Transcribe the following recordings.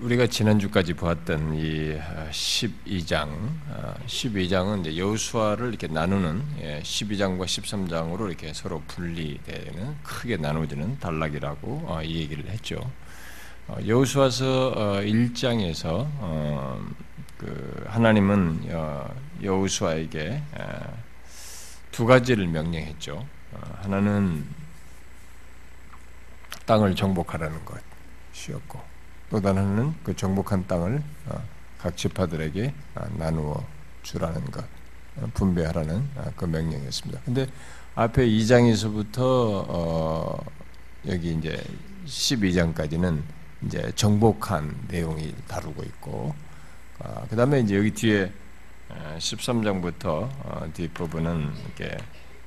우리가 지난주까지 보았던 이 12장, 어, 12장은 어, 이제 여수아를 이렇게 나누는 12장과 예, 13장으로 이렇게 서로 분리되는 크게 나누어지는 단락이라고 어, 이 얘기를 했죠. 여수아서 1장에서 그 하나님은 여수아에게 두 가지를 명령했죠. 하나는 땅을 정복하라는 것이었고 또 다른 그 정복한 땅을 어, 각 지파들에게 어, 나누어 주라는 것, 어, 분배하라는 그 명령이었습니다. 근데 앞에 2장에서부터 여기 이제 12장까지는 이제 정복한 내용이 다루고 있고, 그 다음에 이제 여기 뒤에 13장부터 뒷부분은 이렇게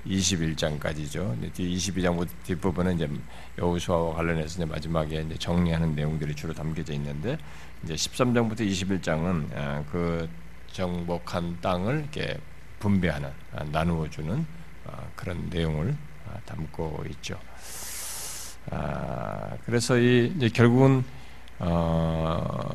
21장까지죠. 뒤 22장부터 뒷부분은 이제 여호수아와 관련해서 이제 마지막에 이제 정리하는 내용들이 주로 담겨져 있는데 이제 13장부터 21장은 아, 그 정복한 땅을 이렇게 분배하는 아, 나누어 주는 아, 그런 내용을 담고 있죠. 그래서 이 결국은 어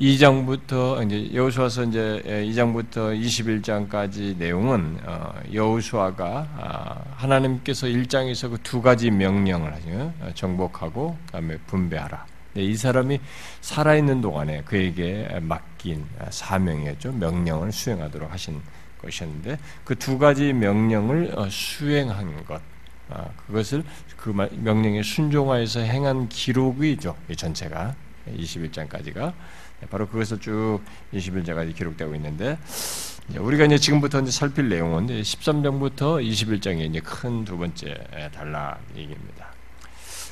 2장부터 이제 여호수아서 이제 2장부터 예, 21장까지 내용은 어, 여호수아가 아, 하나님께서 1장에서 그 두 가지 명령을 하죠. 어, 정복하고 그다음에 분배하라. 이 사람이 살아 있는 동안에 그에게 맡긴 사명이었죠. 명령을 수행하도록 하신 것이었는데 그 두 가지 명령을 어, 수행한 것 아, 그것을 그 명령에 순종하여서 행한 기록이죠. 이 전체가 21장까지가 네, 바로 그것을 쭉 21장까지 기록되고 있는데 우리가 이제 지금부터 이제 살필 내용은 13장부터 21장의 이제 큰 두 번째 단락 얘기입니다.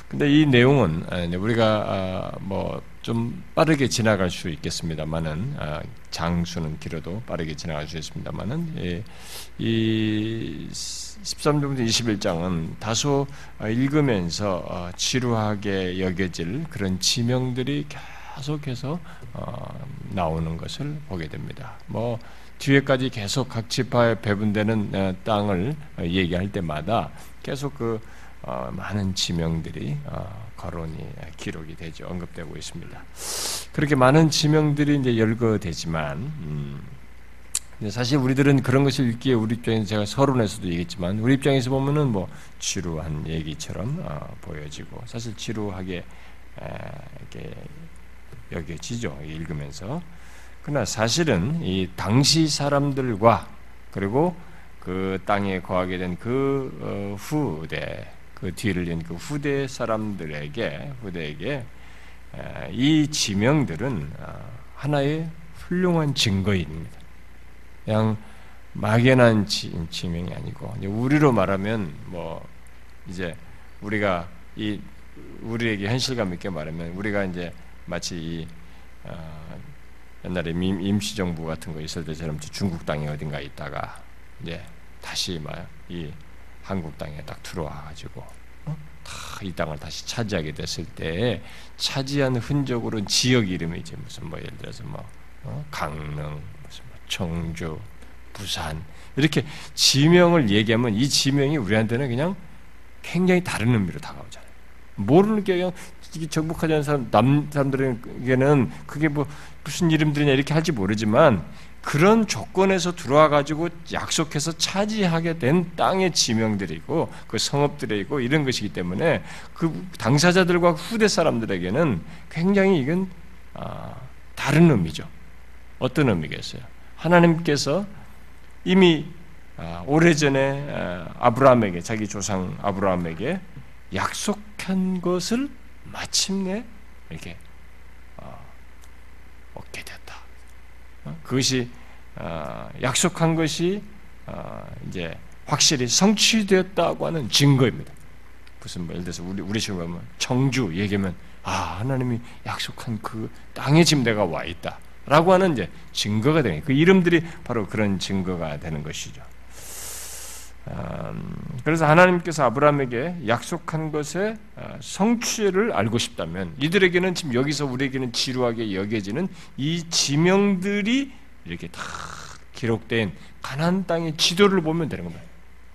근데 이 내용은 우리가 아, 뭐좀 빠르게 지나갈 수 있겠습니다만은 아, 장수는 길어도 빠르게 지나갈 수 있습니다만은 이 13장부터 21장은 다소 읽으면서 어, 지루하게 여겨질 그런 지명들이 계속해서 어, 나오는 것을 보게 됩니다. 뭐 뒤에까지 계속 각 지파에 배분되는 어, 땅을 얘기할 때마다 계속 그 어, 많은 지명들이 거론이 기록이 되죠. 언급되고 있습니다. 그렇게 많은 지명들이 이제 열거되지만 음, 사실 우리들은 그런 것을 읽기에 우리 입장에서 제가 서론에서도 얘기했지만 우리 입장에서 보면은 뭐 지루한 얘기처럼 보여지고 사실 지루하게 이렇게 여겨지죠. 읽으면서. 그러나 사실은 이 당시 사람들과 그리고 그 땅에 거하게 된그 어, 후대, 그 뒤를 이은 그 후대 사람들에게, 후대에게 이 지명들은 어, 하나의 훌륭한 증거입니다. 그냥 막연한 지 명이 아니고, 우리로 말하면 뭐, 이제 우리가 이, 우리에게 현실감 있게 말하면 우리가 이제 마치 이, 어, 옛날에 임시 정부 같은 거 있을 때처럼 중국 땅에 어딘가 있다가 이제 다시 막 이 한국 땅에 딱 들어와 가지고 어? 다이 땅을 다시 차지하게 됐을 때 차지한 흔적으로는 지역 이름이지 무슨 뭐 예를 들어서 뭐 어? 강릉 무슨 뭐 청주 부산 이렇게 지명을 얘기하면 이 지명이 우리한테는 그냥 굉장히 다른 의미로 다가오잖아요. 모르는 게 그냥 정복하지 않은 사람, 남 사람들에게는 그게 뭐 무슨 이름들이냐 이렇게 할지 모르지만 그런 조건에서 들어와 가지고 약속해서 차지하게 된 땅의 지명들이고 그 성읍들이고 이런 것이기 때문에 그 당사자들과 후대 사람들에게는 굉장히 이건 아, 다른 의미죠. 어떤 의미겠어요? 하나님께서 이미 아, 오래전에 아, 아브라함에게 자기 조상 아브라함에게 약속한 것을 마침내 이렇게 어, 얻게 됐다. 어? 그것이 어, 약속한 것이 이제 확실히 성취되었다고 하는 증거입니다. 무슨 뭐 예를 들어서 우리 우리 식으로 하면 청주 얘기하면 아 하나님이 약속한 그 땅에 지금 내가 와 있다라고 하는 이제 증거가 되는 그 이름들이 바로 그런 증거가 되는 것이죠. 음, 그래서 하나님께서 아브라함에게 약속한 것의 어, 성취를 알고 싶다면 이들에게는 지금 여기서 우리에게는 지루하게 여겨지는 이 지명들이 이렇게 다 기록된 가나안 땅의 지도를 보면 되는 겁니다.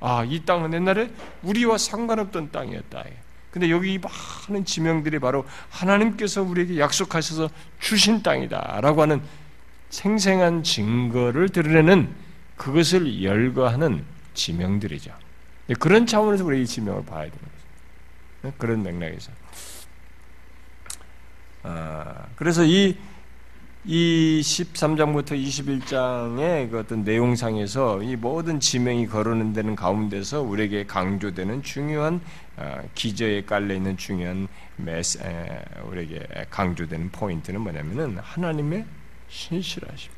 아, 이 땅은 옛날에 우리와 상관없던 땅이었다. 근데 여기 많은 지명들이 바로 하나님께서 우리에게 약속하셔서 주신 땅이다라고 하는 생생한 증거를 드러내는 그것을 열거하는 지명들이죠. 그런 차원에서 우리 이 지명을 봐야 되는 거죠. 그런 맥락에서. 아, 그래서 이, 이 13장부터 21장의 그 어떤 내용상에서 이 모든 지명이 거론되는 가운데서 우리에게 강조되는 중요한 아, 기저에 깔려 있는 중요한 메스, 우리에게 강조되는 포인트는 뭐냐면은 하나님의 신실하심.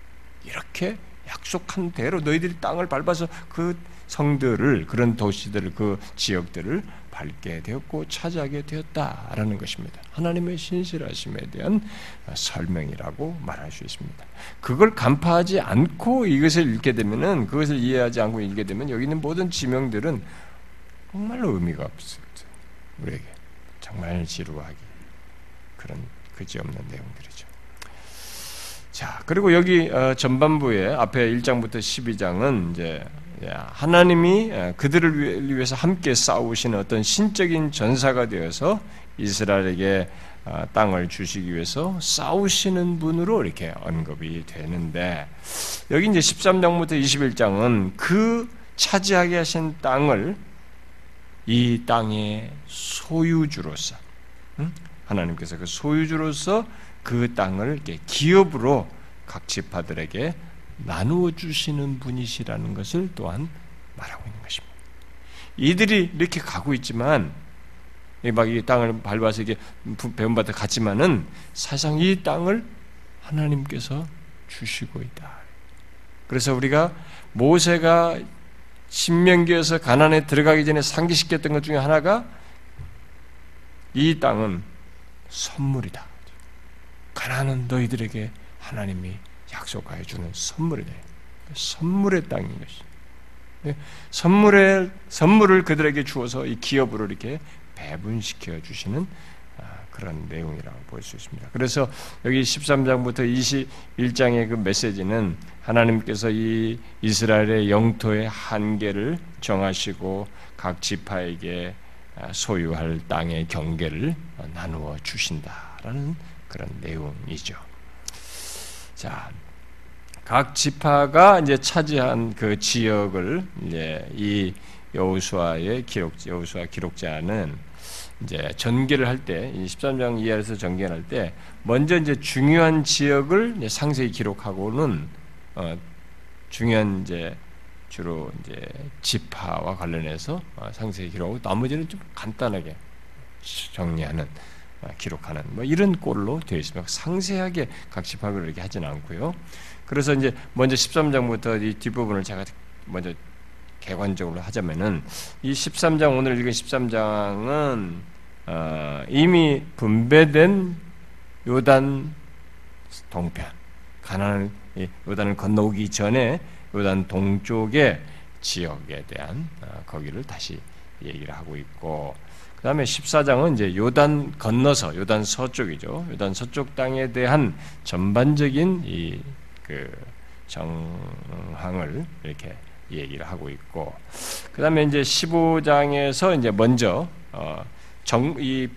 이렇게 약속한 대로 너희들이 땅을 밟아서 그 성들을 그런 도시들을 그 지역들을 밟게 되었고 차지하게 되었다라는 것입니다. 하나님의 신실하심에 대한 설명이라고 말할 수 있습니다. 그걸 간파하지 않고 이것을 읽게 되면은 그것을 이해하지 않고 읽게 되면 여기 있는 모든 지명들은 정말로 의미가 없습니다. 우리에게 정말 지루하기 그런 그지없는 내용들이죠. 자, 그리고 여기 어, 전반부에 앞에 1장부터 12장은 이제 하나님이 어, 그들을 위해서 함께 싸우시는 어떤 신적인 전사가 되어서 이스라엘에게 어, 땅을 주시기 위해서 싸우시는 분으로 이렇게 언급이 되는데 여기 이제 13장부터 21장은 그 차지하게 하신 땅을 이 땅의 소유주로서 하나님께서 그 소유주로서 그 땅을 기업으로 각 지파들에게 나누어 주시는 분이시라는 것을 또한 말하고 있는 것입니다. 이들이 이렇게 가고 있지만 막 이 땅을 밟아서 이게 배움받아 갔지만은 사실상 이 땅을 하나님께서 주시고 있다. 그래서 우리가 모세가 신명기에서 가난에 들어가기 전에 상기시켰던 것 중에 하나가 이 땅은 선물이다. 가난한 너희들에게 하나님이 약속하여 주는 선물이다. 선물의 땅인 것이. 네, 선물의 선물을 그들에게 주어서 이 기업으로 이렇게 배분시켜 주시는 아, 그런 내용이라고 볼 수 있습니다. 그래서 여기 13장부터 21장의 그 메시지는 하나님께서 이 이스라엘의 영토의 한계를 정하시고 각 지파에게 아, 소유할 땅의 경계를 나누어 주신다라는 그런 내용이죠. 자, 각 지파가 이제 차지한 그 지역을 이제 이 여호수아의 기록 여호수아 기록자는 이제 전개를 할 때, 13장 이하에서 전개할 때 먼저 이제 중요한 지역을 이제 상세히 기록하고는 어, 중요한 이제 주로 이제 지파와 관련해서 어, 상세히 기록하고 나머지는 좀 간단하게 정리하는 아, 기록하는 뭐 이런 꼴로 되어 있습니다. 상세하게 각 집합을 이렇게 하지는 않고요. 그래서 이제 먼저 13장부터 이 뒷부분을 제가 먼저 개관적으로 하자면은 이 13장 오늘 읽은 13장은 어, 이미 분배된 요단 동편 가나안 요단을 건너오기 전에 요단 동쪽의 지역에 대한 어, 거기를 다시 얘기를 하고 있고 그 다음에 14장은 이제 요단 건너서, 요단 서쪽이죠. 요단 서쪽 땅에 대한 전반적인 이 그 정황을 이렇게 얘기를 하고 있고, 그 다음에 이제 15장에서 이제 먼저, 어, 정, 이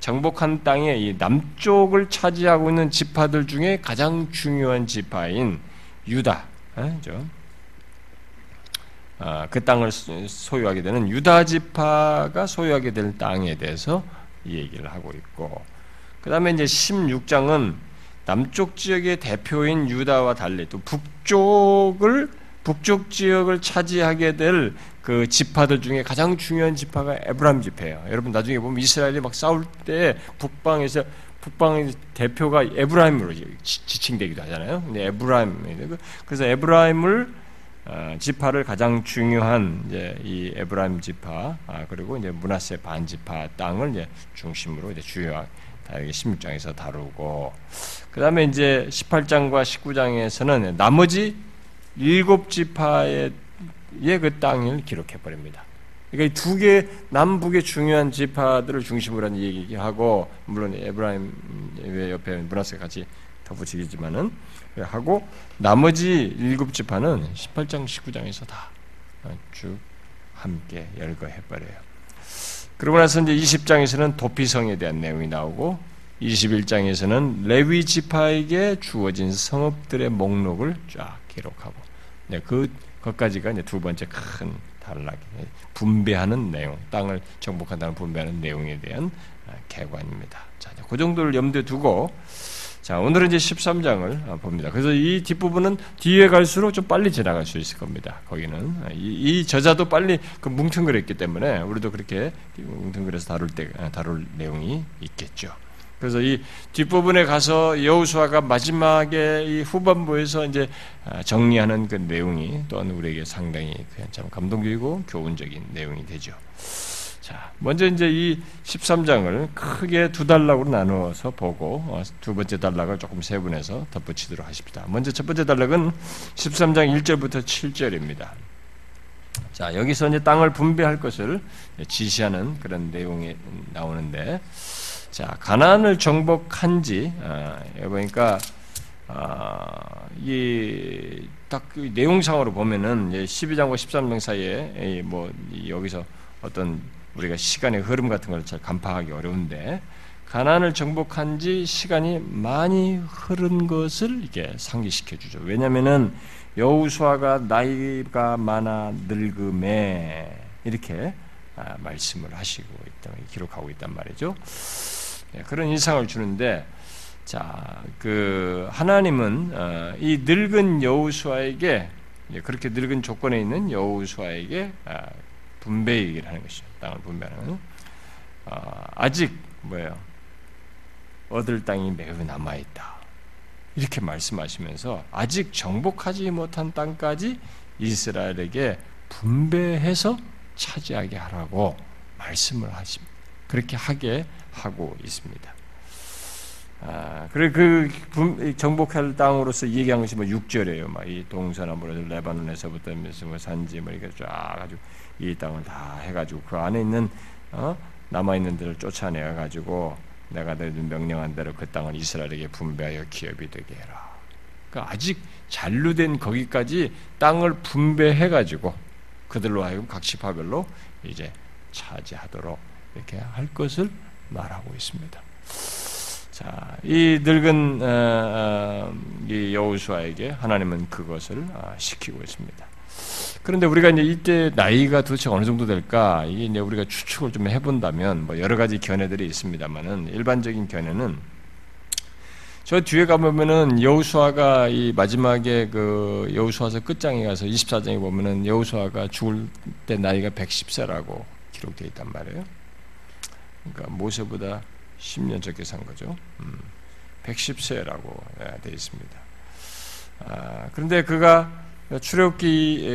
정복한 땅의 이 남쪽을 차지하고 있는 지파들 중에 가장 중요한 지파인 유다, 죠 아, 그 땅을 소유하게 되는 유다 지파가 소유하게 될 땅에 대해서 얘기를 하고 있고 그 다음에 이제 16장은 남쪽 지역의 대표인 유다와 달리 또 북쪽을 북쪽 지역을 차지하게 될 그 지파들 중에 가장 중요한 지파가 에브라임 지파예요. 여러분 나중에 보면 이스라엘이 막 싸울 때 북방에서 북방의 대표가 에브라임으로 지칭되기도 하잖아요. 근데 에브라임 그래서 에브라임을 어, 지파를 가장 중요한 이제 이 에브라임 지파 아, 그리고 이제 므낫세 반 지파 땅을 이제 중심으로 이제 주요한 다르게 16장에서 다루고 그 다음에 이제 18장과 19장에서는 나머지 일곱 지파의 그 땅을 기록해 버립니다. 그러니까 두 개 남북의 중요한 지파들을 중심으로 한 얘기하고 물론 에브라임 옆에 문하세 같이 덧붙이겠지만은 하고 나머지 일곱 지파는 18장, 19장에서 다 쭉 함께 열거해 버려요. 그러고 나서 이제 20장에서는 도피성에 대한 내용이 나오고 21장에서는 레위 지파에게 주어진 성읍들의 목록을 쫙 기록하고 네, 그 것까지가 이제 두 번째 큰 단락이 분배하는 내용, 땅을 정복한다는 분배하는 내용에 대한 아, 개관입니다. 자, 그 정도를 염두에 두고 자, 오늘은 이제 13장을 어, 봅니다. 그래서 이 뒷부분은 뒤에 갈수록 좀 빨리 지나갈 수 있을 겁니다. 거기는. 이, 이 저자도 빨리 그 뭉뚱그렸기 때문에 우리도 그렇게 뭉뚱그려서 다룰 때, 아, 다룰 내용이 있겠죠. 그래서 이 뒷부분에 가서 여우수아가 마지막에 이 후반부에서 이제 아, 정리하는 그 내용이 또한 우리에게 상당히 참 감동적이고 교훈적인 내용이 되죠. 자, 먼저 이제 이 13장을 크게 두 단락으로 나누어서 보고 어, 두 번째 단락을 조금 세분해서 덧붙이도록 하십니다. 먼저 첫 번째 단락은 13장 1절부터 7절입니다. 자, 여기서 이제 땅을 분배할 것을 지시하는 그런 내용이 나오는데 자, 가난을 정복한 지 아, 보니까 아, 이딱 그 내용상으로 보면은 12장과 13장 사이에 뭐 여기서 어떤 우리가 시간의 흐름 같은 걸 잘 간파하기 어려운데 가난을 정복한 지 시간이 많이 흐른 것을 이게 상기시켜 주죠. 왜냐면은 여우수아가 나이가 많아 늙음에 이렇게 아, 말씀을 하시고 있다, 기록하고 있단 말이죠. 예, 그런 인상을 주는데 자, 그 하나님은 어, 이 늙은 여우수아에게 그렇게 늙은 조건에 있는 여우수아에게 아, 분배 얘기를 하는 것이죠. 땅을 분배하는 어, 아직 뭐예요? 얻을 땅이 매우 남아 있다. 이렇게 말씀하시면서 아직 정복하지 못한 땅까지 이스라엘에게 분배해서 차지하게 하라고 말씀을 하십니다. 그렇게 하게 하고 있습니다. 아, 그래 그 정복할 땅으로서 얘기한 것이 뭐 6절이에요. 막 이 동서남북으로 레바논에서부터 무슨 뭐 산지 뭐 이렇게 쫙 가지고 이 땅을 다 해가지고 그 안에 있는 어? 남아 있는 데를 쫓아내 가지고 내가 너희들 명령한 대로 그 땅을 이스라엘에게 분배하여 기업이 되게 해라. 그러니까 아직 잔류된 거기까지 땅을 분배해 가지고 그들로 하여금 각 지파별로 이제 차지하도록 이렇게 할 것을 말하고 있습니다. 자, 이 늙은 어, 어, 이 여호수아에게 하나님은 그것을 아, 시키고 있습니다. 그런데 우리가 이제 이때 나이가 도대체 어느 정도 될까? 이게 이제 우리가 추측을 좀 해본다면 뭐 여러 가지 견해들이 있습니다만은 일반적인 견해는 저 뒤에 가보면은 여우수아가 이 마지막에 그 여우수아서 끝장에 가서 24장에 보면은 여우수아가 죽을 때 나이가 110세라고 기록되어 있단 말이에요. 그러니까 모세보다 10년 적게 산 거죠. 음, 110세라고 되어 있습니다. 아, 그런데 그가 출애굽기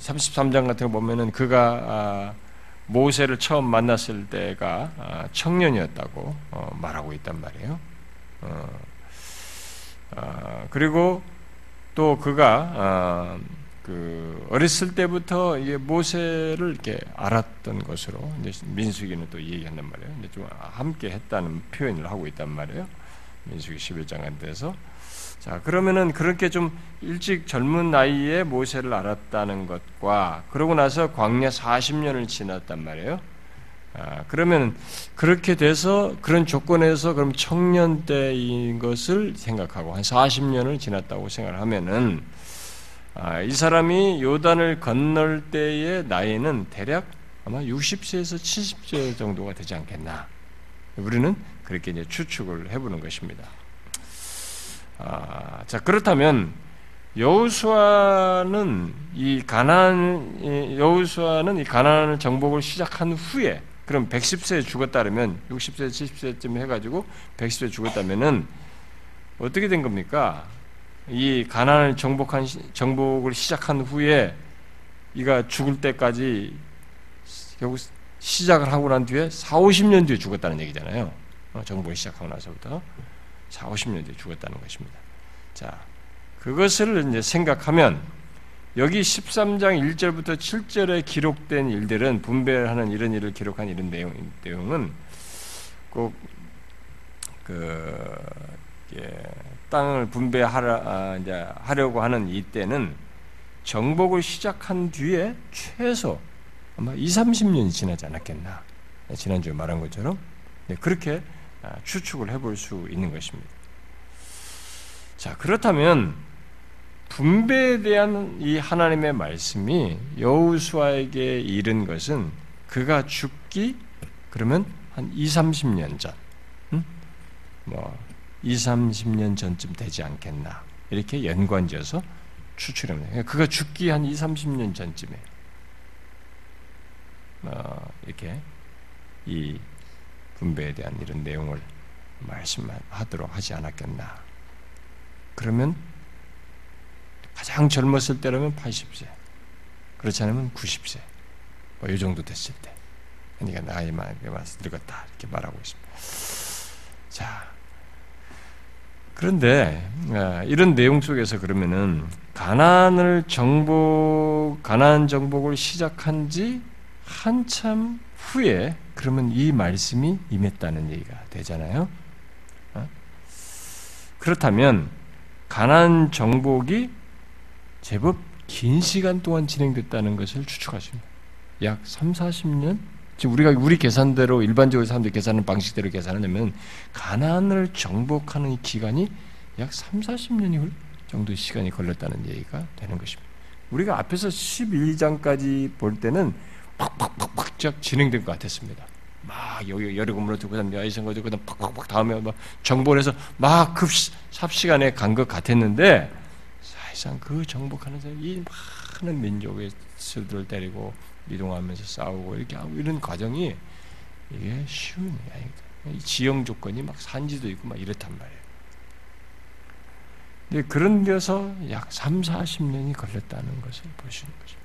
33장 같은 거 보면은 그가 아, 모세를 처음 만났을 때가 아, 청년이었다고 어, 말하고 있단 말이에요. 어, 아, 그리고 또 그가 그 어렸을 때부터 이게 모세를 이렇게 알았던 것으로 이제 민수기는 또 얘기한단 말이에요. 이제 좀 함께 했다는 표현을 하고 있단 말이에요. 민수기 11장 한데서 자 그러면은 그렇게 좀 일찍 젊은 나이에 모세를 알았다는 것과 그러고 나서 광야 40년을 지났단 말이에요. 아, 그러면 그렇게 돼서 그런 조건에서 그럼 청년 때인 것을 생각하고 한 40년을 지났다고 생각을 하면은 아, 이 사람이 요단을 건널 때의 나이는 대략 아마 60세에서 70세 정도가 되지 않겠나. 우리는 그렇게 이제 추측을 해보는 것입니다. 아, 자 그렇다면 여우수아는 이 가난 여우수아는 이 가난을 정복을 시작한 후에 그럼 110세에 죽었다면 60세 70세쯤 해가지고 110세 죽었다면은 어떻게 된 겁니까? 이 가난을 정복한 정복을 시작한 후에 이가 죽을 때까지 결국 시작을 하고 난 뒤에 4, 50년 뒤에 죽었다는 얘기잖아요. 어, 정복을 시작하고 나서부터 4, 50년 뒤에 죽었다는 것입니다. 자, 그것을 이제 생각하면 여기 13장 1절부터 7절에 기록된 일들은 분배하는 이런 일을 기록한 이런 내용, 내용은 꼭 그, 예, 땅을 분배하려 아, 이제 하려고 하는 이때는 정복을 시작한 뒤에 최소 아마 2, 30년이 지나지 않았겠나. 지난주에 말한 것처럼 네, 그렇게 아, 추측을 해볼 수 있는 것입니다. 자, 그렇다면 분배에 대한 이 하나님의 말씀이 여우수아에게 이른 것은 그가 죽기 그러면 한 2, 30년 전, 음? 뭐 2, 30년 전쯤 되지 않겠나 이렇게 연관지어서 추출합니다. 그가 죽기 한 2, 30년 전쯤에 어, 이렇게 이 분배에 대한 이런 내용을 말씀하도록 하지 않았겠나. 그러면 가장 젊었을 때라면 80세, 그렇지 않으면 90세, 뭐 이 정도 됐을 때. 그러니까 나이 많이 늙었다 이렇게 말하고 있습니다. 자, 그런데 아, 이런 내용 속에서 그러면은 가난을 정복, 가난 정복을 시작한 지 한참 후에 그러면 이 말씀이 임했다는 얘기가 되잖아요. 어? 그렇다면 가난 정복이 제법 긴 시간 동안 진행됐다는 것을 추측하십니다. 약 3, 40년? 지금 우리가 우리 계산대로 일반적으로 사람들이 계산하는 방식대로 계산하면 가난을 정복하는 기간이 약 3, 40년이 정도 시간이 걸렸다는 얘기가 되는 것입니다. 우리가 앞에서 12장까지 볼 때는 팍팍팍팍 진행된 것 같았습니다. 막 여기 여리고문을 두고 그다음 야이성거 두고 그다음 팍팍팍 다음에 막 정보를 해서 막 급 삽시간에 간 것 같았는데 사실상 그 정복하는 이 많은 민족의 수들을 때리고 이동하면서 싸우고 이렇게 하고 이런 과정이 이게 쉬운 게 아니다. 지형 조건이 막 산지도 있고 막 이렇단 말이에요. 근데 그런 데서 약 3, 40년이 걸렸다는 것을 보시는 거죠.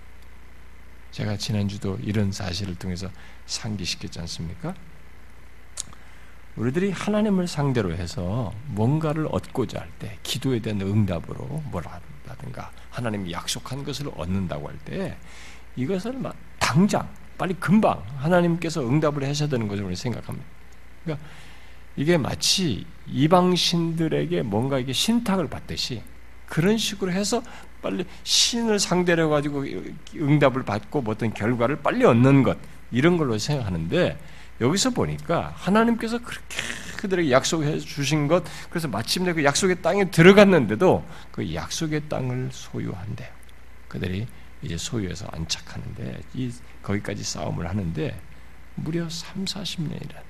제가 지난주도 이런 사실을 통해서 상기시켰지 않습니까? 우리들이 하나님을 상대로 해서 뭔가를 얻고자 할 때, 기도에 대한 응답으로 뭘 한다든가, 하나님이 약속한 것을 얻는다고 할 때, 이것을 막 당장, 빨리 금방 하나님께서 응답을 하셔야 되는 것을 우리 생각합니다. 그러니까 이게 마치 이방신들에게 뭔가 이게 신탁을 받듯이 그런 식으로 해서 빨리 신을 상대로 가지고 응답을 받고 뭐 어떤 결과를 빨리 얻는 것 이런 걸로 생각하는데 여기서 보니까 하나님께서 그렇게 그들에게 약속해 주신 것 그래서 마침내 그 약속의 땅에 들어갔는데도 그 약속의 땅을 소유한대요. 그들이 이제 소유해서 안착하는데 이 거기까지 싸움을 하는데 무려 3, 40년이란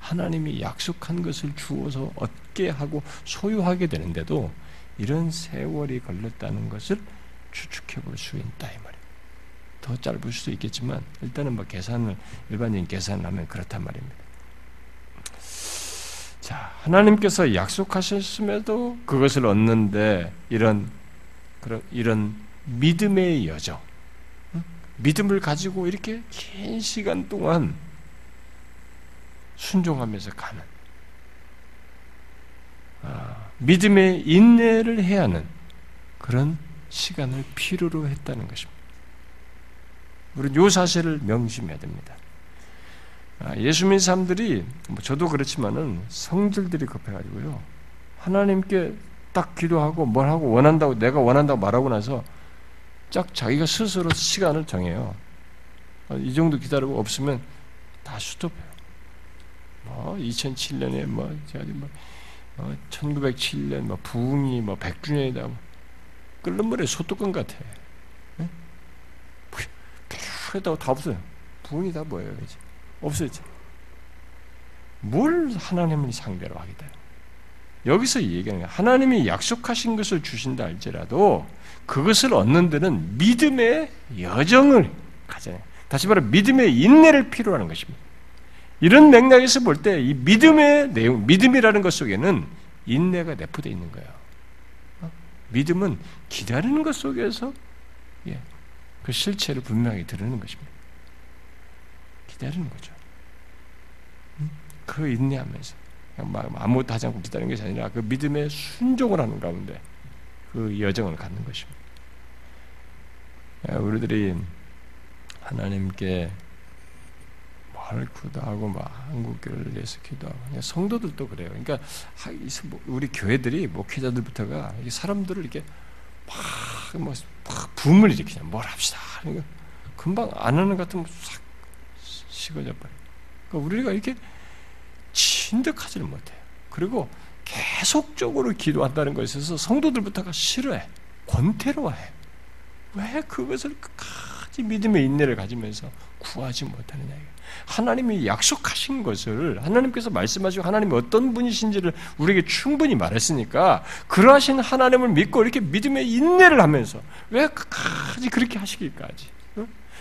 하나님이 약속한 것을 주어서 얻게 하고 소유하게 되는데도 이런 세월이 걸렸다는 것을 추측해 볼 수 있다 이 말이에요. 더 짧을 수도 있겠지만 일단은 뭐 계산을 일반적인 계산을 하면 그렇단 말입니다. 자, 하나님께서 약속하셨음에도 그것을 얻는데 이런 그런 이런 믿음의 여정, 믿음을 가지고 이렇게 긴 시간 동안 순종하면서 가는 아, 믿음의 인내를 해야 하는 그런 시간을 필요로 했다는 것입니다. 우리는 이 사실을 명심해야 됩니다. 아, 예수 믿는 사람들이 뭐 저도 그렇지만은 성질들이 급해가지고요 하나님께 딱 기도하고 뭘 하고 원한다고 내가 원한다고 말하고 나서 짝 자기가 스스로 시간을 정해요. 아, 이 정도 기다리고 없으면 다 스톱해요. 뭐 2007년에 뭐 제가 뭐 1907년 어, 뭐 부흥이 뭐 100주년이다. 뭐. 끓는 물에 소뚜껑 같아. 네? 그랬다고 다 없어요. 부흥이 다 뭐예요, 이제? 없어졌지. 뭘 하나님을 상대로 하겠다. 여기서 얘기하는 거야. 하나님이 약속하신 것을 주신다 할지라도 그것을 얻는 데는 믿음의 여정을 가져야 다시 말해 믿음의 인내를 필요로 하는 것입니다. 이런 맥락에서 볼 때 이 믿음의 내용, 믿음이라는 것 속에는 인내가 내포되어 있는 거예요. 어? 믿음은 기다리는 것 속에서 예, 그 실체를 분명히 드러내는 것입니다. 기다리는 거죠. 음? 그 인내하면서 아무것도 하지 않고 기다리는 것이 아니라 그 믿음의 순종을 하는 가운데 그 여정을 갖는 것입니다. 예, 우리들이 하나님께 헐크도 하고 막 한국교를 위해서 기도하고 성도들도 그래요. 그러니까 뭐 우리 교회들이 목회자들부터가 사람들을 이렇게 막 붐을 일으키냐 뭘 합시다. 그러니까 그 금방 안 하는 것 같으면 싹 식어져 버려. 그러니까 우리가 이렇게 진득하지는 못해요. 그리고 계속적으로 기도한다는 것에서 성도들부터가 싫어해. 권태로워해. 왜 그것을 끝까지 믿음의 인내를 가지면서 구하지 못하느냐. 하나님이 약속하신 것을 하나님께서 말씀하시고 하나님이 어떤 분이신지를 우리에게 충분히 말했으니까 그러하신 하나님을 믿고 이렇게 믿음의 인내를 하면서 왜 끝까지 그렇게 하시기까지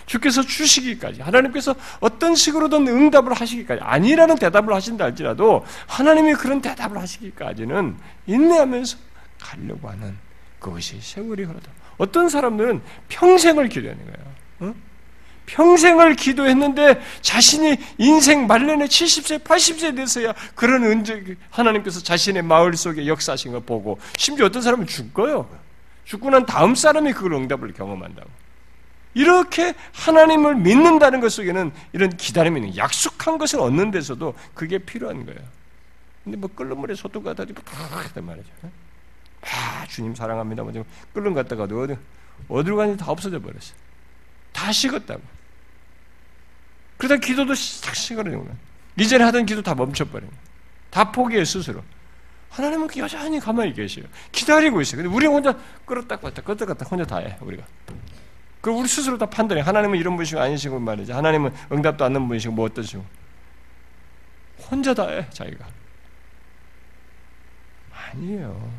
주께서 주시기까지 하나님께서 어떤 식으로든 응답을 하시기까지 아니라는 대답을 하신다 할지라도 하나님이 그런 대답을 하시기까지는 인내하면서 가려고 하는 그것이 세월이 흐르다. 어떤 사람들은 평생을 기도하는 거예요. 어? 평생을 기도했는데 자신이 인생 말년에 70세, 80세 돼서야 그런 은적 하나님께서 자신의 마을 속에 역사하신 걸 보고 심지어 어떤 사람은 죽어요. 죽고 난 다음 사람이 그걸 응답을 경험한다고. 이렇게 하나님을 믿는다는 것 속에는 이런 기다림이 있는 약속한 것을 얻는 데서도 그게 필요한 거예요. 근데 뭐 끓는 물에 소뚜 갖다 주고 다 말이죠. 아 주님 사랑합니다. 뭐 끓는 갖다가도 어디 어디로 가는지 다 없어져 버렸어. 다 식었다고. 그러다 기도도 싹 식어버리는 거야. 이전에 하던 기도 다 멈춰버리는 거야. 다 포기해 스스로. 하나님은 여전히 가만히 계셔요. 기다리고 있어요. 근데 우리 혼자 끌었다 껐다 껐다 껐다 혼자 다 해, 우리가. 그 우리 스스로 다 판단해. 하나님은 이런 분이시고 아니시고 말이지. 하나님은 응답도 않는 분이시고 뭐 어떠시고. 혼자 다 해, 자기가. 아니에요.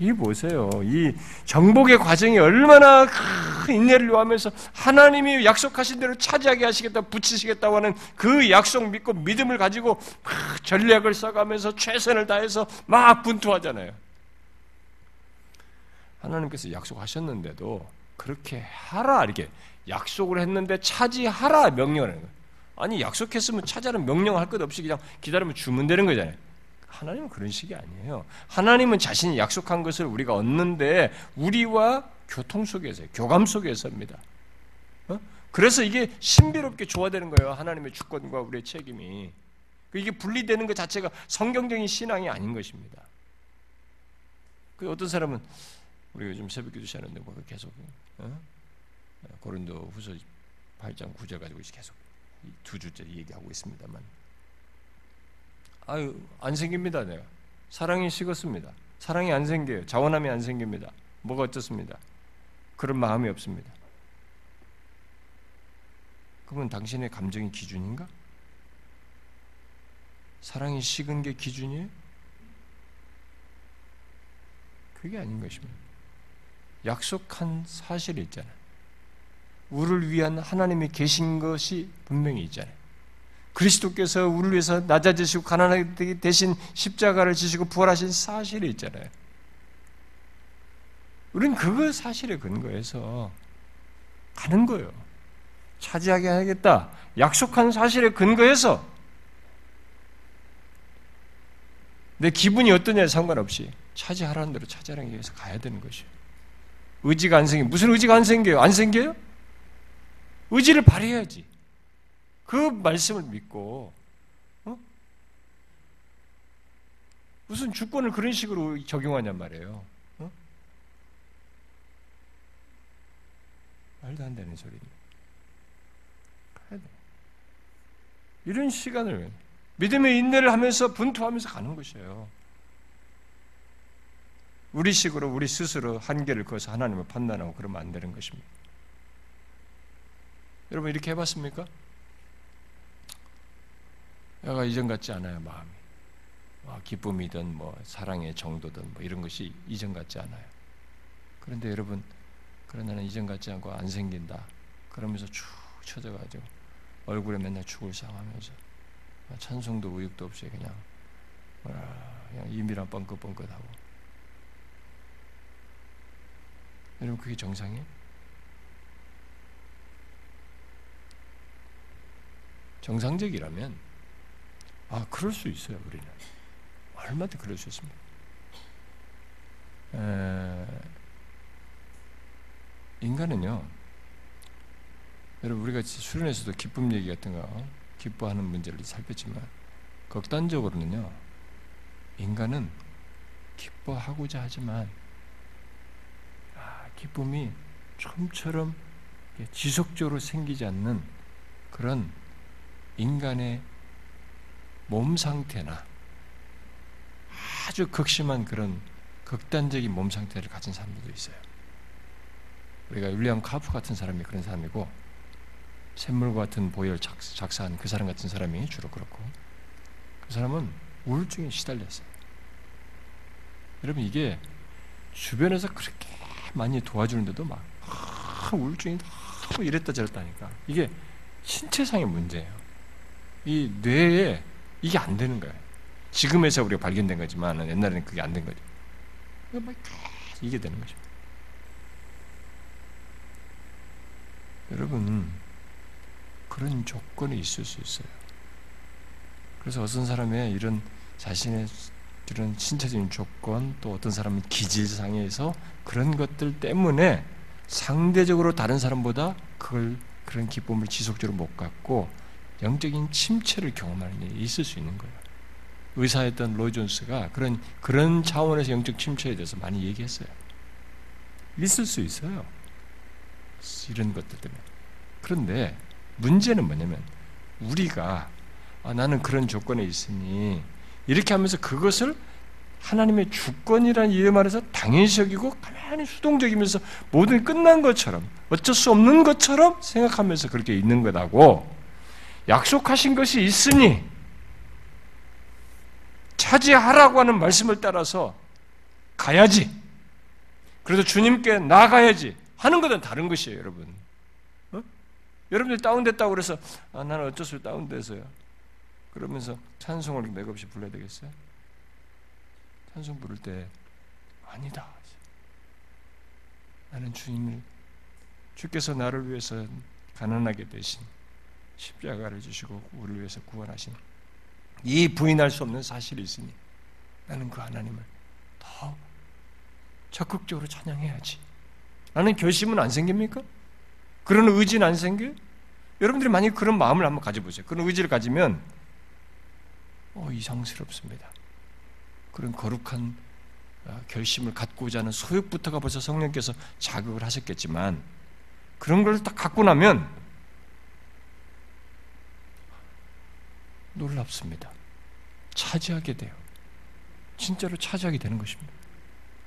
이 보세요. 이 정복의 과정이 얼마나 큰 인내를 요하면서 하나님이 약속하신 대로 차지하게 하시겠다, 붙이시겠다고 하는 그 약속 믿고 믿음을 가지고 막 전략을 써가면서 최선을 다해서 막 분투하잖아요. 하나님께서 약속하셨는데도 그렇게 하라 이렇게 약속을 했는데 차지하라 명령을 하는 거예요. 아니 약속했으면 차지하는 명령할 것 없이 그냥 기다리면 주면 되는 거잖아요. 하나님은 그런 식이 아니에요. 하나님은 자신이 약속한 것을 우리가 얻는데 우리와 교통 속에서 교감 속에서입니다. 어? 그래서 이게 신비롭게 조화되는 거예요. 하나님의 주권과 우리의 책임이. 이게 분리되는 것 자체가 성경적인 신앙이 아닌 것입니다. 그 어떤 사람은 우리 요즘 새벽기도 시하는데 뭐 계속 어? 고린도 후서 8장 9절 가지고 계속 두 주째 얘기하고 있습니다만 아유 안 생깁니다 내가 사랑이 식었습니다 사랑이 안 생겨요 자원함이 안 생깁니다 뭐가 어떻습니다 그런 마음이 없습니다 그러면 당신의 감정이 기준인가? 사랑이 식은 게 기준이에요? 그게 아닌 것입니다. 약속한 사실이 있잖아요. 우리를 위한 하나님이 계신 것이 분명히 있잖아요. 그리스도께서 우리를 위해서 낮아지시고 가난하게 대신 십자가를 지시고 부활하신 사실이 있잖아요. 우리는 그 사실에 근거해서 가는 거예요. 차지하게 하겠다. 약속한 사실에 근거해서 내 기분이 어떠냐에 상관없이 차지하라는 대로 차지하는 게 위해서 가야 되는 것이에요. 의지가 안 생겨. 무슨 의지가 안 생겨요? 안 생겨요? 의지를 발휘해야지. 그 말씀을 믿고, 어? 무슨 주권을 그런 식으로 적용하냔 말이에요. 어? 말도 안 되는 돼. 이런 시간을 믿음의 인내를 하면서 분투하면서 가는 것이에요. 우리식으로 우리 스스로 한계를 그어서 하나님을 판단하고 그러면 안 되는 것입니다. 여러분 이렇게 해봤습니까? 내가 이전 같지 않아요 마음이. 뭐 기쁨이든 뭐 사랑의 정도든 뭐 이런 것이 이전 같지 않아요. 그런데 여러분 그런 나는 이전 같지 않고 안 생긴다. 그러면서 축 처져가지고 얼굴에 맨날 죽을 상하면서 찬송도 우육도 없이 그냥 그냥 임이랑 뻥긋뻥긋하고 여러분 그게 정상이에요? 정상적이라면 아 그럴 수 있어요 우리는 얼마든 그럴 수 있습니다. 에, 인간은요 여러분 우리가 수련에서도 기쁨 얘기 같은 거 기뻐하는 문제를 살폈지만 극단적으로는요 인간은 기뻐하고자 하지만 기쁨이 좀처럼 지속적으로 생기지 않는 그런 인간의 몸 상태나 아주 극심한 그런 극단적인 몸 상태를 가진 사람들도 있어요. 우리가 윌리엄 카프 같은 사람이 그런 사람이고 샘물과 같은 보혈 작사한 그 사람 같은 사람이 주로 그렇고 그 사람은 우울증에 시달렸어요. 여러분 이게 주변에서 그렇게 많이 도와주는데도 막 아, 우울증이 너무 이랬다 저랬다 하니까 이게 신체상의 문제예요. 이 뇌에 이게 안 되는 거예요. 지금에서 우리가 발견된 거지만 옛날에는 그게 안 된 거죠. 이게 되는 거죠. 여러분 그런 조건이 있을 수 있어요. 그래서 어떤 사람의 이런 자신의 이런 신체적인 조건 또 어떤 사람은 기질상에서 그런 것들 때문에 상대적으로 다른 사람보다 그걸 그런 기쁨을 지속적으로 못 갖고 영적인 침체를 경험하는 일이 있을 수 있는 거예요. 의사였던 로이 존스가 그런 그런 차원에서 영적 침체에 대해서 많이 얘기했어요. 있을 수 있어요. 이런 것들 때문에. 그런데 문제는 뭐냐면 우리가 아, 나는 그런 조건에 있으니 이렇게 하면서 그것을 하나님의 주권이라는 이름 아래서 당연시 여기고 가만히 수동적이면서 모든 끝난 것처럼 어쩔 수 없는 것처럼 생각하면서 그렇게 있는 거다고 약속하신 것이 있으니 차지하라고 하는 말씀을 따라서 가야지. 그래서 주님께 나가야지 하는 것은 다른 것이에요, 여러분. 어? 여러분들 다운됐다고 그래서 아, 나는 어쩔 수 다운돼서요. 그러면서 찬송을 맥없이 불러야 되겠어요? 찬송 부를 때 아니다. 나는 주님을 주께서 나를 위해서 가난하게 되신 십자가를 주시고 우리를 위해서 구원하신 이 부인할 수 없는 사실이 있으니 나는 그 하나님을 더 적극적으로 찬양해야지. 나는 결심은 안 생깁니까? 그런 의지는 안 생겨요? 여러분들이 만약 그런 마음을 한번 가져보세요. 그런 의지를 가지면 어, 이상스럽습니다. 그런 거룩한 어, 결심을 갖고자 하는 소욕부터가 벌써 성령께서 자극을 하셨겠지만 그런 걸 딱 갖고 나면 놀랍습니다. 차지하게 돼요. 진짜로 차지하게 되는 것입니다.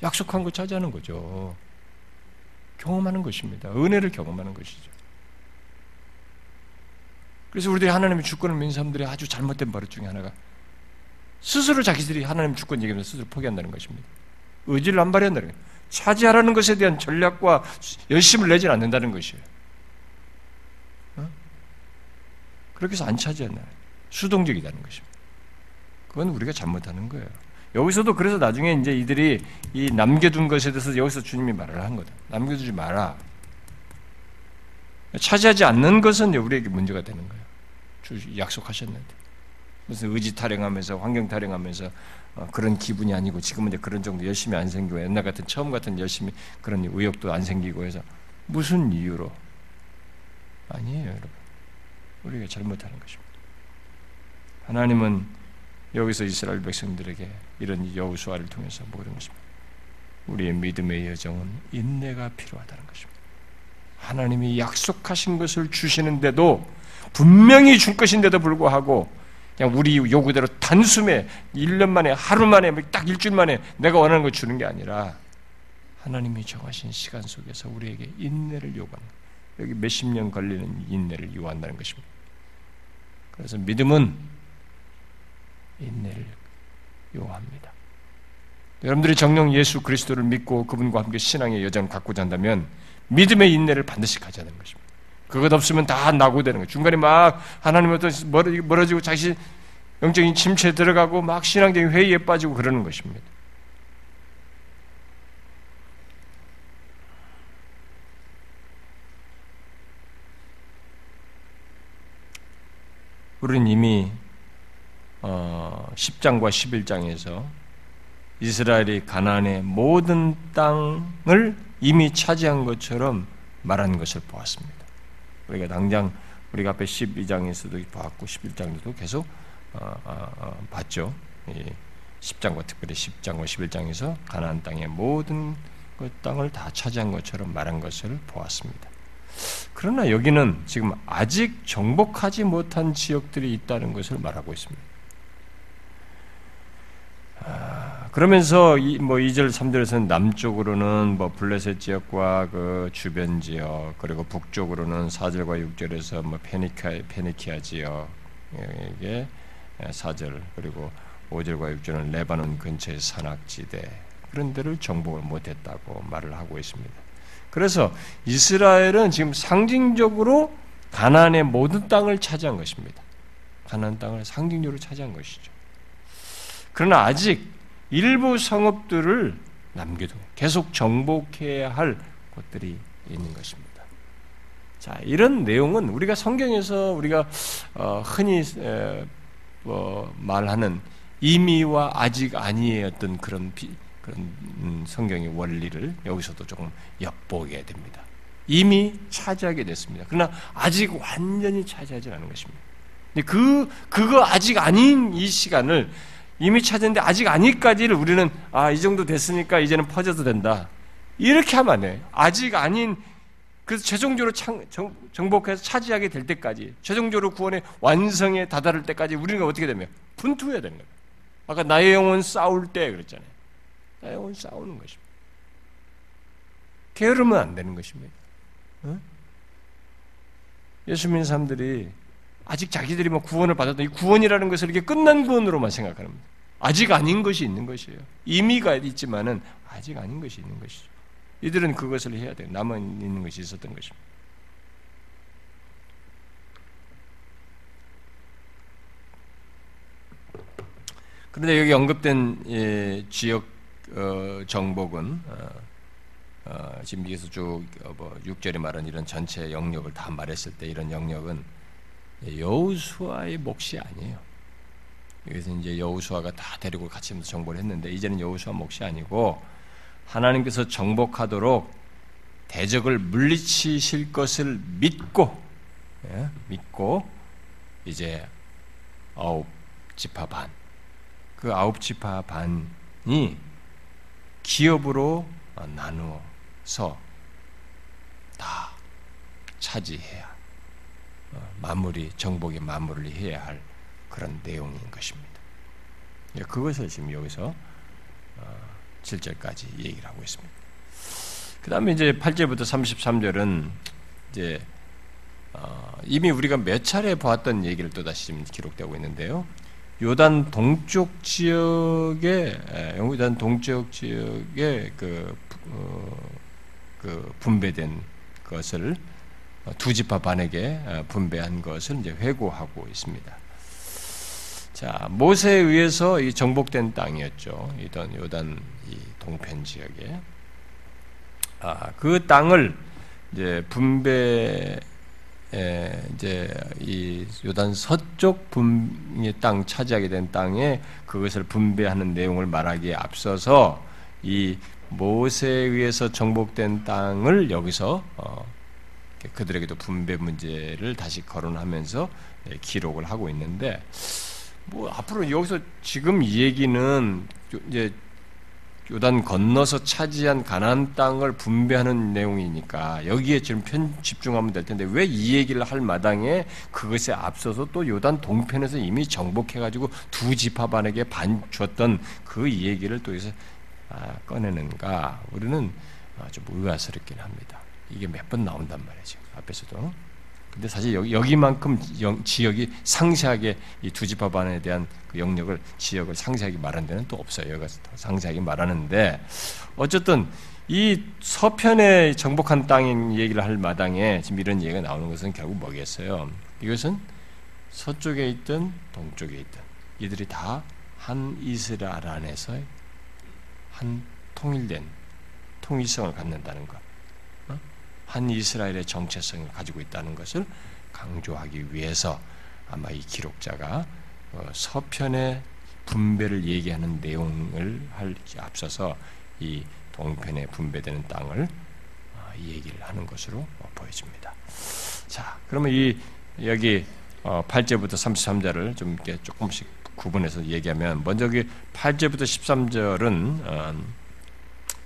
약속한 거 차지하는 거죠. 경험하는 것입니다. 은혜를 경험하는 것이죠. 그래서 우리들이 하나님의 주권을 믿는 사람들이 아주 잘못된 버릇 중에 하나가 스스로 자기들이 하나님 주권 얘기하면서 스스로 포기한다는 것입니다. 의지를 안 발휘한다는 거예요. 차지하라는 것에 대한 전략과 열심을 내지 않는다는 것이에요. 어? 그렇게 해서 안 차지한다. 수동적이라는 것입니다. 그건 우리가 잘못하는 거예요. 여기서도 그래서 나중에 이제 이들이 이 남겨둔 것에 대해서 여기서 주님이 말을 한 거다. 남겨두지 마라. 차지하지 않는 것은 우리에게 문제가 되는 거예요. 주 약속하셨는데. 무슨 의지 타령하면서 환경 타령하면서 어, 그런 기분이 아니고 지금은 이제 그런 정도 열심히 안 생기고 옛날 같은 처음 같은 열심히 그런 의욕도 안 생기고 해서 무슨 이유로 아니에요, 여러분. 우리가 잘못하는 것입니다. 하나님은 여기서 이스라엘 백성들에게 이런 여우수아를 통해서 모든 것입니다. 우리의 믿음의 여정은 인내가 필요하다는 것입니다. 하나님이 약속하신 것을 주시는데도 분명히 줄 것인데도 불구하고 그냥 우리 요구대로 단숨에 1년 만에 하루 만에 딱 일주일 만에 내가 원하는 걸 주는 게 아니라 하나님이 정하신 시간 속에서 우리에게 인내를 요구하는 여기 몇십 년 걸리는 인내를 요구한다는 것입니다. 그래서 믿음은 인내를 요합니다. 여러분들이 정령 예수 그리스도를 믿고 그분과 함께 신앙의 여정을 갖고자 한다면 믿음의 인내를 반드시 가져야 는 것입니다. 그것 없으면 다 낙오되는 거예요. 중간에 막 하나님부터 멀어지고 자신 영적인 침체에 들어가고 막 신앙적인 회의에 빠지고 그러는 것입니다. 우리는 이미 어, 10장과 11장에서 이스라엘이 가나안의 모든 땅을 이미 차지한 것처럼 말한 것을 보았습니다. 우리가 당장 우리가 앞에 12장에서도 보았고 11장에도 계속 어, 어, 어, 봤죠. 10장과 특별히 10장과 11장에서 가나안 땅의 모든 그 땅을 다 차지한 것처럼 말한 것을 보았습니다. 그러나 여기는 지금 아직 정복하지 못한 지역들이 있다는 것을 말하고 있습니다. 아, 그러면서 이, 뭐 2절, 3절에서는 남쪽으로는 뭐 블레셋 지역과 그 주변 지역, 그리고 북쪽으로는 4절과 6절에서 뭐 페니카, 페니키아 지역에게 4절, 그리고 5절과 6절은 레바논 근처의 산악지대, 그런 데를 정복을 못했다고 말을 하고 있습니다. 그래서 이스라엘은 지금 상징적으로 가나안의 모든 땅을 차지한 것입니다. 가나안 땅을 상징적으로 차지한 것이죠. 그러나 아직 일부 성읍들을 남겨두고 계속 정복해야 할 곳들이 있는 것입니다. 자, 이런 내용은 우리가 성경에서 우리가 어, 흔히 뭐 말하는 이미와 아직 아니었던 그런 그런 음, 성경의 원리를 여기서도 조금 엿보게 됩니다. 이미 차지하게 됐습니다. 그러나 아직 완전히 차지하지 않은 것입니다. 그 그거 아직 아닌 이 시간을 이미 찾았는데 아직 아니까지를 우리는 아 이 정도 됐으니까 이제는 퍼져도 된다. 이렇게 하면 안 돼. 아직 아닌 그래서 최종적으로 정, 복해서 차지하게 될 때까지 최종적으로 구원의 완성에 다다를 때까지 우리는 어떻게 되면 분투해야 되는 거예요. 아까 나의 영혼 싸울 때 그랬잖아요. 영혼 싸우는 것입니다. 게으르면 안 되는 것입니다. 어? 예수 믿는 사람들이 아직 자기들이 뭐 구원을 받았던 이 구원이라는 것을 이렇게 끝난 구원으로만 생각하는 겁니다. 아직 아닌 것이 있는 것이에요. 의미가 있지만은 아직 아닌 것이 있는 것이죠. 이들은 그것을 해야 돼요. 남아 있는 것이 있었던 것입니다. 그런데 여기 언급된 예, 지역 어, 정복은 어, 어, 지금 여기서 쭉 뭐 6절에 말한 이런 전체 영역을 다 말했을 때 이런 영역은 여우수아의 몫이 아니에요. 여기서 이제 여우수아가 다 데리고 같이 정복을 했는데 이제는 여우수아 몫이 아니고 하나님께서 정복하도록 대적을 물리치실 것을 믿고 예, 믿고 이제 아홉 지파 반, 그 아홉 지파 반이 기업으로 나누어서 다 차지해야 어, 마무리 정복의 마무리를 해야 할 그런 내용인 것입니다. 예, 그것을 지금 여기서 7절까지 어, 얘기를 하고 있습니다. 그 다음에 이제 8절부터 33절은 이제 어, 이미 우리가 몇 차례 보았던 얘기를 또다시 기록되고 있는데요. 요단 동쪽 지역에 요단 동쪽 지역에 그, 어, 그 분배된 것을 두 지파 반에게 어, 분배한 것을 이제 회고하고 있습니다. 자 모세에 의해서 이 정복된 땅이었죠. 이던 요단 이 동편 지역에 아 그 땅을 이제 분배 예, 이제 이 요단 서쪽 분의 땅 차지하게 된 땅에 그것을 분배하는 내용을 말하기에 앞서서 이 모세에 의해서 정복된 땅을 여기서 어, 그들에게도 분배 문제를 다시 거론하면서 예, 기록을 하고 있는데 뭐 앞으로 여기서 지금 이 얘기는 이제 요단 건너서 차지한 가나안 땅을 분배하는 내용이니까 여기에 지금 편 집중하면 될 텐데 왜 이 얘기를 할 마당에 그것에 앞서서 또 요단 동편에서 이미 정복해 가지고 두 지파반에게 반 줬던 그 얘기를 또 여기서 아, 꺼내는가 우리는 아, 좀 의아스럽긴 합니다. 이게 몇 번 나온단 말이죠. 앞에서도. 근데 사실 여기, 여기만큼 지역이 상세하게 이두 지파반에 대한 그 영역을 지역을 상세하게 말하는 데는 또 없어요. 여기가 상세하게 말하는데 어쨌든 이 서편에 정복한 땅인 얘기를 할 마당에 지금 이런 얘기가 나오는 것은 결국 뭐겠어요? 이것은 서쪽에 있든 동쪽에 있든 이들이 다 한 이스라엘 안에서 한 통일된 통일성을 갖는다는 것. 한 이스라엘의 정체성을 가지고 있다는 것을 강조하기 위해서 아마 이 기록자가 어, 서편의 분배를 얘기하는 내용을 할 앞서서 이 동편에 분배되는 땅을 어, 얘기를 하는 것으로 보여집니다. 자, 그러면 이 여기 8절부터 어, 33절을 좀 이렇게 조금씩 구분해서 얘기하면 먼저 그 8절부터 13절은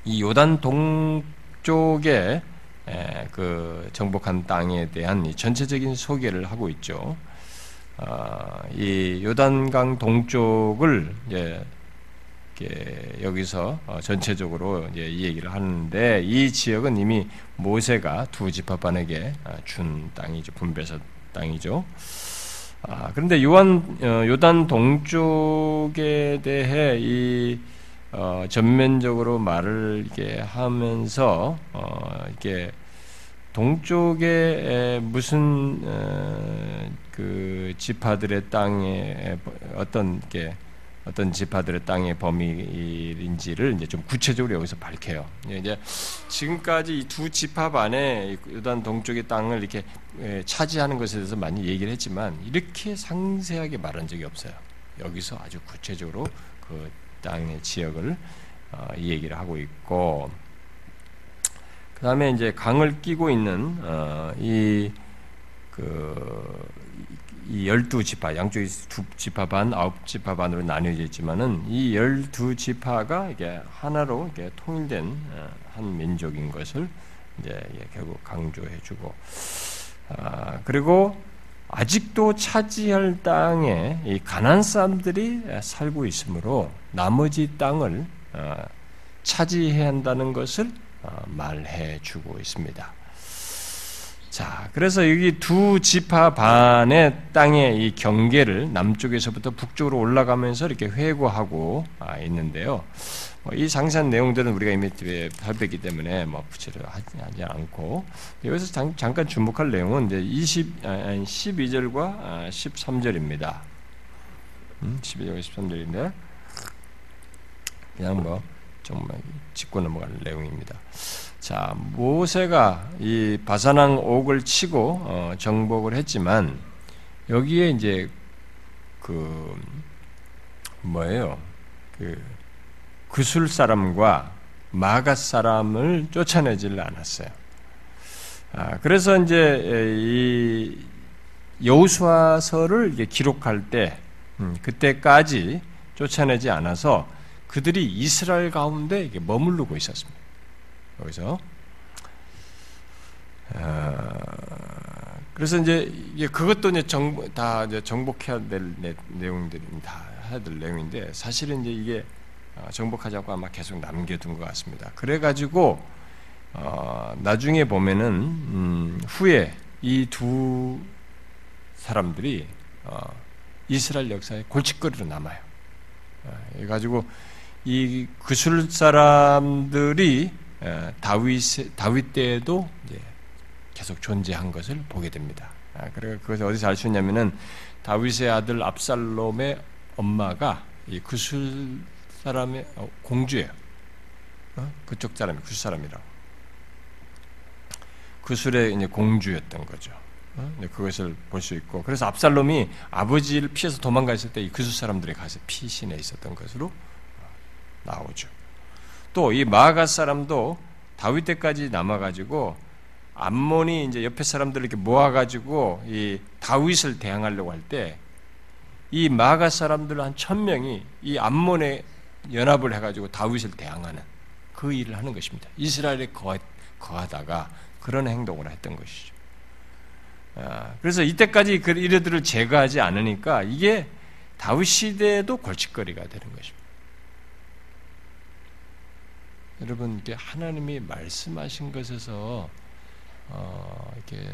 이 요단 동쪽에 그 정복한 땅에 대한 전체적인 소개를 하고 있죠. 아, 이 요단강 동쪽을 여기서 어, 전체적으로 이 얘기를 하는데 이 지역은 이미 모세가 두 지파반에게 아, 준 땅이죠 분배서 땅이죠. 아, 그런데 요한 어, 요단 동쪽에 대해 이 어, 전면적으로 말을 이렇게 하면서 어, 이렇게 동쪽에 무슨 어, 그 지파들의 땅에 어떤 게 어떤 지파들의 땅의 범위인지를 이제 좀 구체적으로 여기서 밝혀요. 예, 이제 지금까지 이두 지파 반에 요단 동쪽의 땅을 이렇게 예, 차지하는 것에 대해서 많이 얘기를 했지만 이렇게 상세하게 말한 적이 없어요. 여기서 아주 구체적으로 그 땅의 지역을 어, 이 얘기를 하고 있고 그 다음에 이제 강을 끼고 있는 어, 이 그 이 열두 지파, 양쪽이 두 지파 반, 아홉 지파 반으로 나뉘어져 있지만은 이 열두 지파가 이게 하나로 이게 통일된 어, 한 민족인 것을 이제 결국 강조해주고, 아, 그리고 아직도 차지할 땅에 이 가난 사람들이 살고 있으므로 나머지 땅을 어, 차지해야 한다는 것을 어, 말해 주고 있습니다. 자, 그래서 여기 두 지파 반의 땅의 이 경계를 남쪽에서부터 북쪽으로 올라가면서 이렇게 회고하고 아, 있는데요. 뭐이 상세한 내용들은 우리가 이미 살펴기 때문에 뭐 부채를 하지 않고 여기서 잠, 깐 주목할 내용은 이제 20, 12절과 13절입니다. 음, 12절과 13절인데 그냥 뭐 정말 짚고 넘어갈 내용입니다. 자, 모세가 이 바사낭 옥을 치고 어, 정복을 했지만 여기에 이제 그 뭐예요? 그 그술 사람과 마가 사람을 쫓아내질 않았어요. 아, 그래서 이제 이 여우수아서를 기록할 때 음, 그때까지 쫓아내지 않아서 그들이 이스라엘 가운데 머무르고 있었습니다. 여기서. 아, 그래서 이제 그것도 이제 정, 다 이제 정복해야 될 내 용들이 다 해야 될 내용인데 사실은 이제 이게 어, 정복하지 않고 아마 계속 남겨둔 것 같습니다. 그래가지고 어, 나중에 보면은 음, 후에 이 두 사람들이 어, 이스라엘 역사의 골칫거리로 남아요. 어, 그래가지고 이 그술 사람들이 다윗 다윗 때에도 계속 존재한 것을 보게 됩니다. 아, 그래 그것을 어디서 알 수 있냐면은 다윗의 아들 압살롬의 엄마가 이 구술 사람의 어, 공주예요. 어? 그쪽 사람이 구술 사람이라고. 구술의 이제 공주였던 거죠. 어? 그것을 볼 수 있고 그래서 압살롬이 아버지를 피해서 도망가 있을 때이 구술 사람들이 가서 피신해 있었던 것으로 나오죠. 또 이 마가 사람도 다윗 때까지 남아가지고 암몬이 이제 옆에 사람들을 이렇게 모아가지고 이 다윗을 대항하려고 할 때 이 마가 사람들 한 천 명이 이 암몬에 연합을 해가지고 다윗을 대항하는 그 일을 하는 것입니다. 이스라엘에 거하다가 그런 행동을 했던 것이죠. 아, 그래서 이때까지 그 이들을 제거하지 않으니까 이게 다윗 시대에도 골칫거리가 되는 것입니다. 여러분 이게 하나님이 말씀하신 것에서 어, 이렇게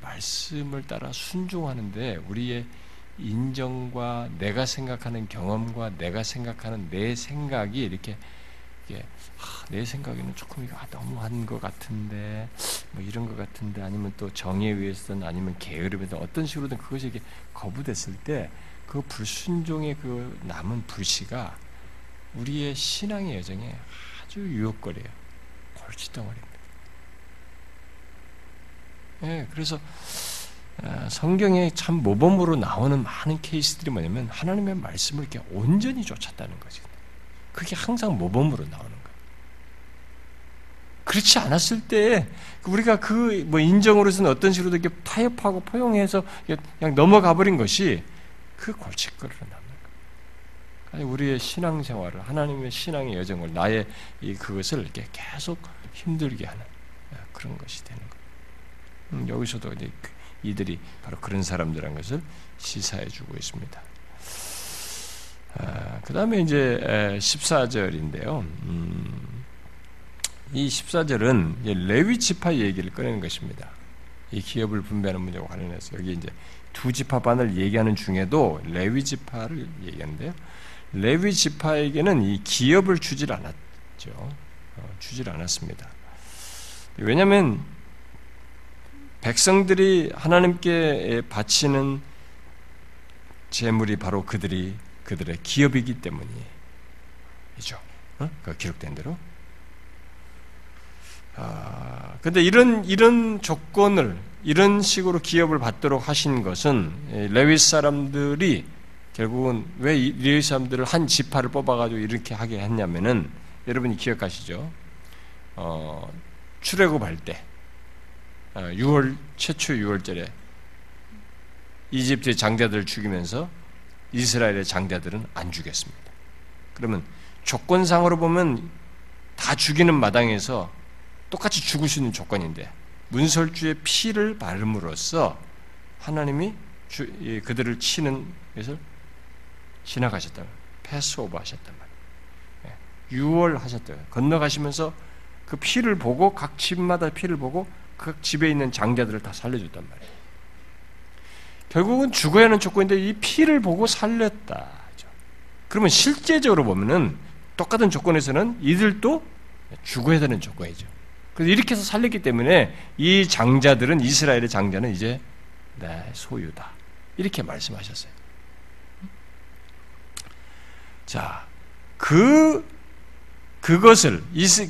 말씀을 따라 순종하는데 우리의 인정과 내가 생각하는 경험과 내가 생각하는 내 생각이 이렇게 이게 아, 내 생각에는 조금 이거 너무한 것 같은데 뭐 이런 것 같은데 아니면 또 정에 의해서든 아니면 게으름에 서 어떤 식으로든 그것이 이게 거부됐을 때 그 불순종의 그 남은 불씨가 우리의 신앙의 여정에 아주 유혹거려요. 골칫덩어리입니다. 예, 그래서 아, 성경에 참 모범으로 나오는 많은 케이스들이 뭐냐면 하나님의 말씀을 이렇게 온전히 쫓았다는 거지. 그게 항상 모범으로 나오는 거예요. 그렇지 않았을 때 우리가 그 뭐 인정으로서는 어떤 식으로 이렇게 타협하고 포용해서 그냥 넘어가 버린 것이 그 골칫거리로 나. 아니 우리의 신앙생활을 하나님의 신앙의 여정을 나의 이 그것을 이렇게 계속 힘들게 하는 그런 것이 되는 것. 음, 여기서도 이제 그 이들이 바로 그런 사람들한 것을 시사해 주고 있습니다. 아, 그 다음에 이제 14절인데요. 음, 이 14절은 레위 지파 얘기를 꺼내는 것입니다. 이 기업을 분배하는 문제와 관련해서 여기 이제 두 지파 반을 얘기하는 중에도 레위 지파를 얘기하는데요. 레위 지파에게는 이 기업을 주질 않았죠. 어, 주질 않았습니다. 왜냐하면 백성들이 하나님께 바치는 재물이 바로 그들이 그들의 기업이기 때문이죠. 어? 그 기록된 대로. 아, 근데 이런 이런 조건을 이런 식으로 기업을 받도록 하신 것은 레위 사람들이 결국은 왜 레위 사람들을 한 지파를 뽑아가지고 이렇게 하게 했냐면은 여러분이 기억하시죠? 어, 출애굽할 때 6월 어, 최초 6월절에 이집트의 장자들을 죽이면서 이스라엘의 장자들은 안 죽였습니다. 그러면 조건상으로 보면 다 죽이는 마당에서 똑같이 죽을 수 있는 조건인데 문설주의 피를 바름으로써 하나님이 주, 그들을 치는 것을 지나가셨다. 패스오버 하셨단 말이에요. 6월 예, 하셨다. 건너가시면서 그 피를 보고 각 집마다 피를 보고 그 집에 있는 장자들을 다 살려줬단 말이에요. 결국은 죽어야 하는 조건인데 이 피를 보고 살렸다. 그러면 실제적으로 보면은 똑같은 조건에서는 이들도 죽어야 되는 조건이죠. 그래서 이렇게 해서 살렸기 때문에 이 장자들은 이스라엘의 장자는 이제 내 소유다. 이렇게 말씀하셨어요. 자, 그 그것을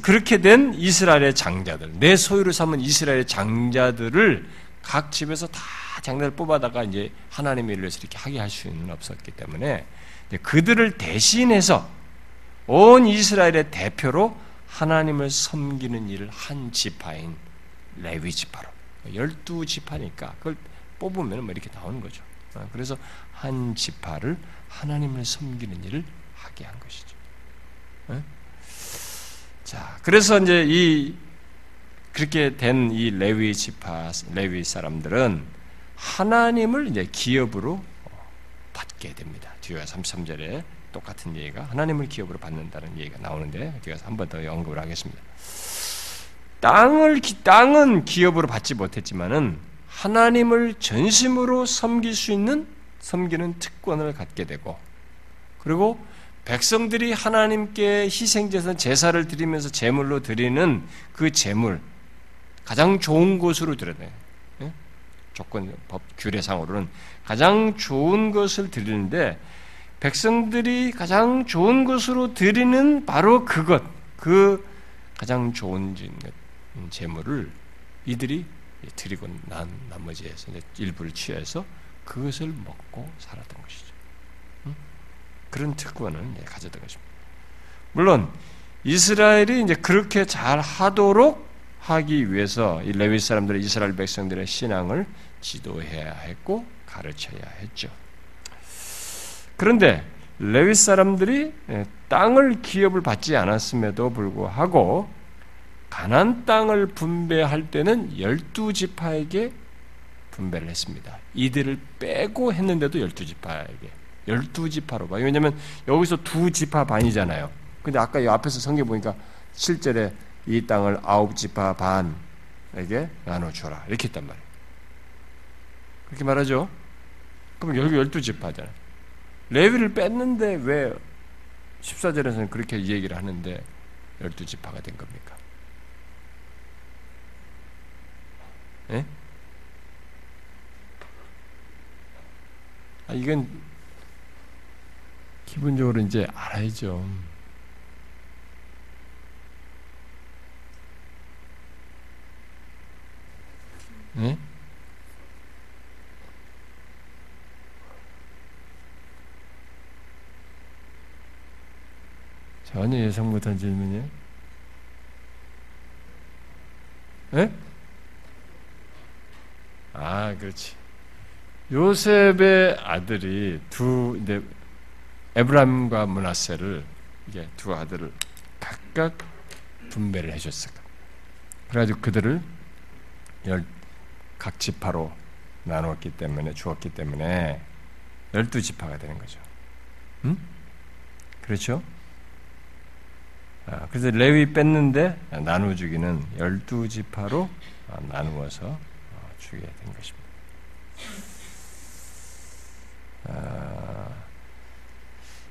그렇게 된 이스라엘의 장자들, 내 소유를 삼은 이스라엘의 장자들을 각 집에서 다 장자를 뽑아다가 이제 하나님의 일을 이렇게 하게 할 수는 없었기 때문에 그들을 대신해서 온 이스라엘의 대표로 하나님을 섬기는 일을 한 지파인 레위 지파로 열두 지파니까 그걸 뽑으면 뭐 이렇게 나오는 거죠. 어, 그래서 한 지파를 하나님을 섬기는 일을 하게 한 것이죠. 어? 자, 그래서 이제 이 그렇게 된 이 레위 지파 레위 사람들은 하나님을 이제 기업으로 받게 됩니다. 뒤에 33절에 똑같은 얘기가 하나님을 기업으로 받는다는 얘기가 나오는데 제가 한번 더 언급을 하겠습니다. 땅을 땅은 기업으로 받지 못했지만은 하나님을 전심으로 섬길 수 있는 섬기는 특권을 갖게 되고 그리고 백성들이 하나님께 희생제선 제사를 드리면서 제물로 드리는 그 제물 가장 좋은 곳으로 드려요. 예? 조건 법 규례상으로는 가장 좋은 것을 드리는데 백성들이 가장 좋은 것으로 드리는 바로 그것, 그 가장 좋은 재물을 이들이 드리고 난 나머지에서 일부를 취해서 그것을 먹고 살았던 것이죠. 그런 특권을 가졌던 것입니다. 물론 이스라엘이 이제 그렇게 잘 하도록 하기 위해서 이 레위 사람들의 이스라엘 백성들의 신앙을 지도해야 했고 가르쳐야 했죠. 그런데 레위 사람들이 예, 땅을 기업을 받지 않았음에도 불구하고 가난 땅을 분배할 때는 열두 지파에게 분배를 했습니다. 이들을 빼고 했는데도 열두 지파에게 열두 지파로 봐. 왜냐하면 여기서 두 지파 반이잖아요. 근데 아까 이 앞에서 성경 보니까 실제로 이 땅을 아홉 지파 반에게 나눠줘라 이렇게 했단 말이에요. 그렇게 말하죠. 그럼 여기 열두 지파잖아요. 레위를 뺐는데 왜 14절에서는 그렇게 얘기를 하는데 열두 지파가 된 겁니까? 예? 아, 이건 기본적으로 이제 알아야죠. 예? 전혀 예상 못한 질문이에요. 예? 아, 그렇지. 요셉의 아들이 두 이제 에브라임과 문하세를 이게 두 아들을 각각 분배를 해줬을 그래가지고 그들을 열, 각 지파로 나누었기 때문에 주었기 때문에 열두 지파가 되는 거죠. 음? 그렇죠? 아, 그래서 레위 뺐는데 나누어 주기는 열두 지파로 아, 나누어서 어, 주게 된 것입니다. 아,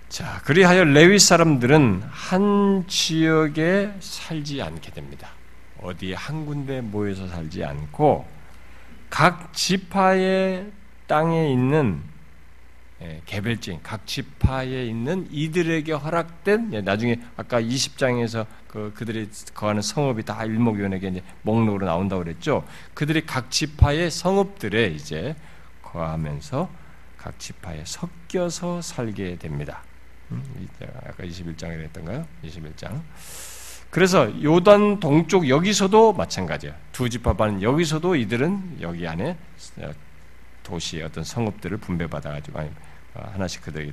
자, 그리하여 레위 사람들은 한 지역에 살지 않게 됩니다. 어디 한 군데 모여서 살지 않고 각 지파의 땅에 있는 예, 개별적인 각 지파에 있는 이들에게 허락된 예, 나중에 아까 20장에서 그 그들이 거하는 성읍이 다 일목요원에게 이제 목록으로 나온다고 그랬죠. 그들이 각 지파의 성읍들에 이제 거하면서 각 지파에 섞여서 살게 됩니다. 음, 아까 21장에 했던가요? 21장. 그래서 요단 동쪽 여기서도 마찬가지야. 두 지파반 여기서도 이들은 여기 안에 도시의 어떤 성읍들을 분배받아가지고 어, 하나씩 그들에게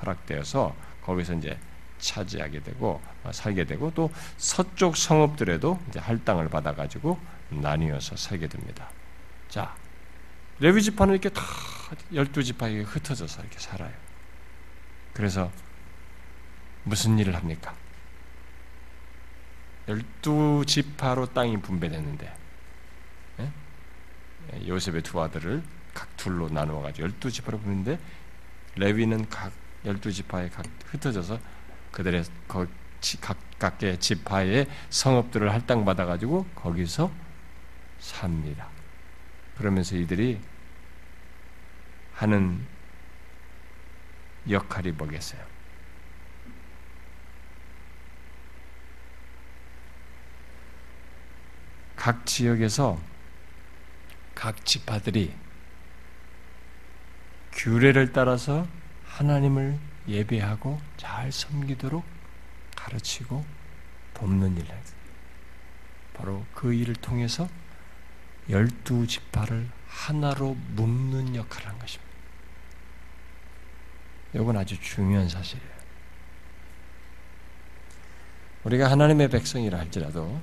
허락되어서 거기서 이제 차지하게 되고 어, 살게 되고 또 서쪽 성읍들에도 이제 할당을 받아가지고 나뉘어서 살게 됩니다. 자, 레위 지파는 이렇게 다 열두 지파에 흩어져서 이렇게 살아요. 그래서 무슨 일을 합니까? 열두 지파로 땅이 분배됐는데 예? 요셉의 두 아들을 각 둘로 나누어 가지고 열두 지파로 분는데 레위는 각 열두 지파에 각 흩어져서 그들의 각각의 지파의 성읍들을 할당 받아 가지고 거기서 삽니다. 그러면서 이들이 하는 역할이 뭐겠어요? 각 지역에서 각 지파들이 규례를 따라서 하나님을 예배하고 잘 섬기도록 가르치고 돕는 했어요. 바로 그 일을 통해서 열두 지파를 하나로 묶는 역할을 한 것입니다. 이건 아주 중요한 사실이에요. 우리가 하나님의 백성이라 할지라도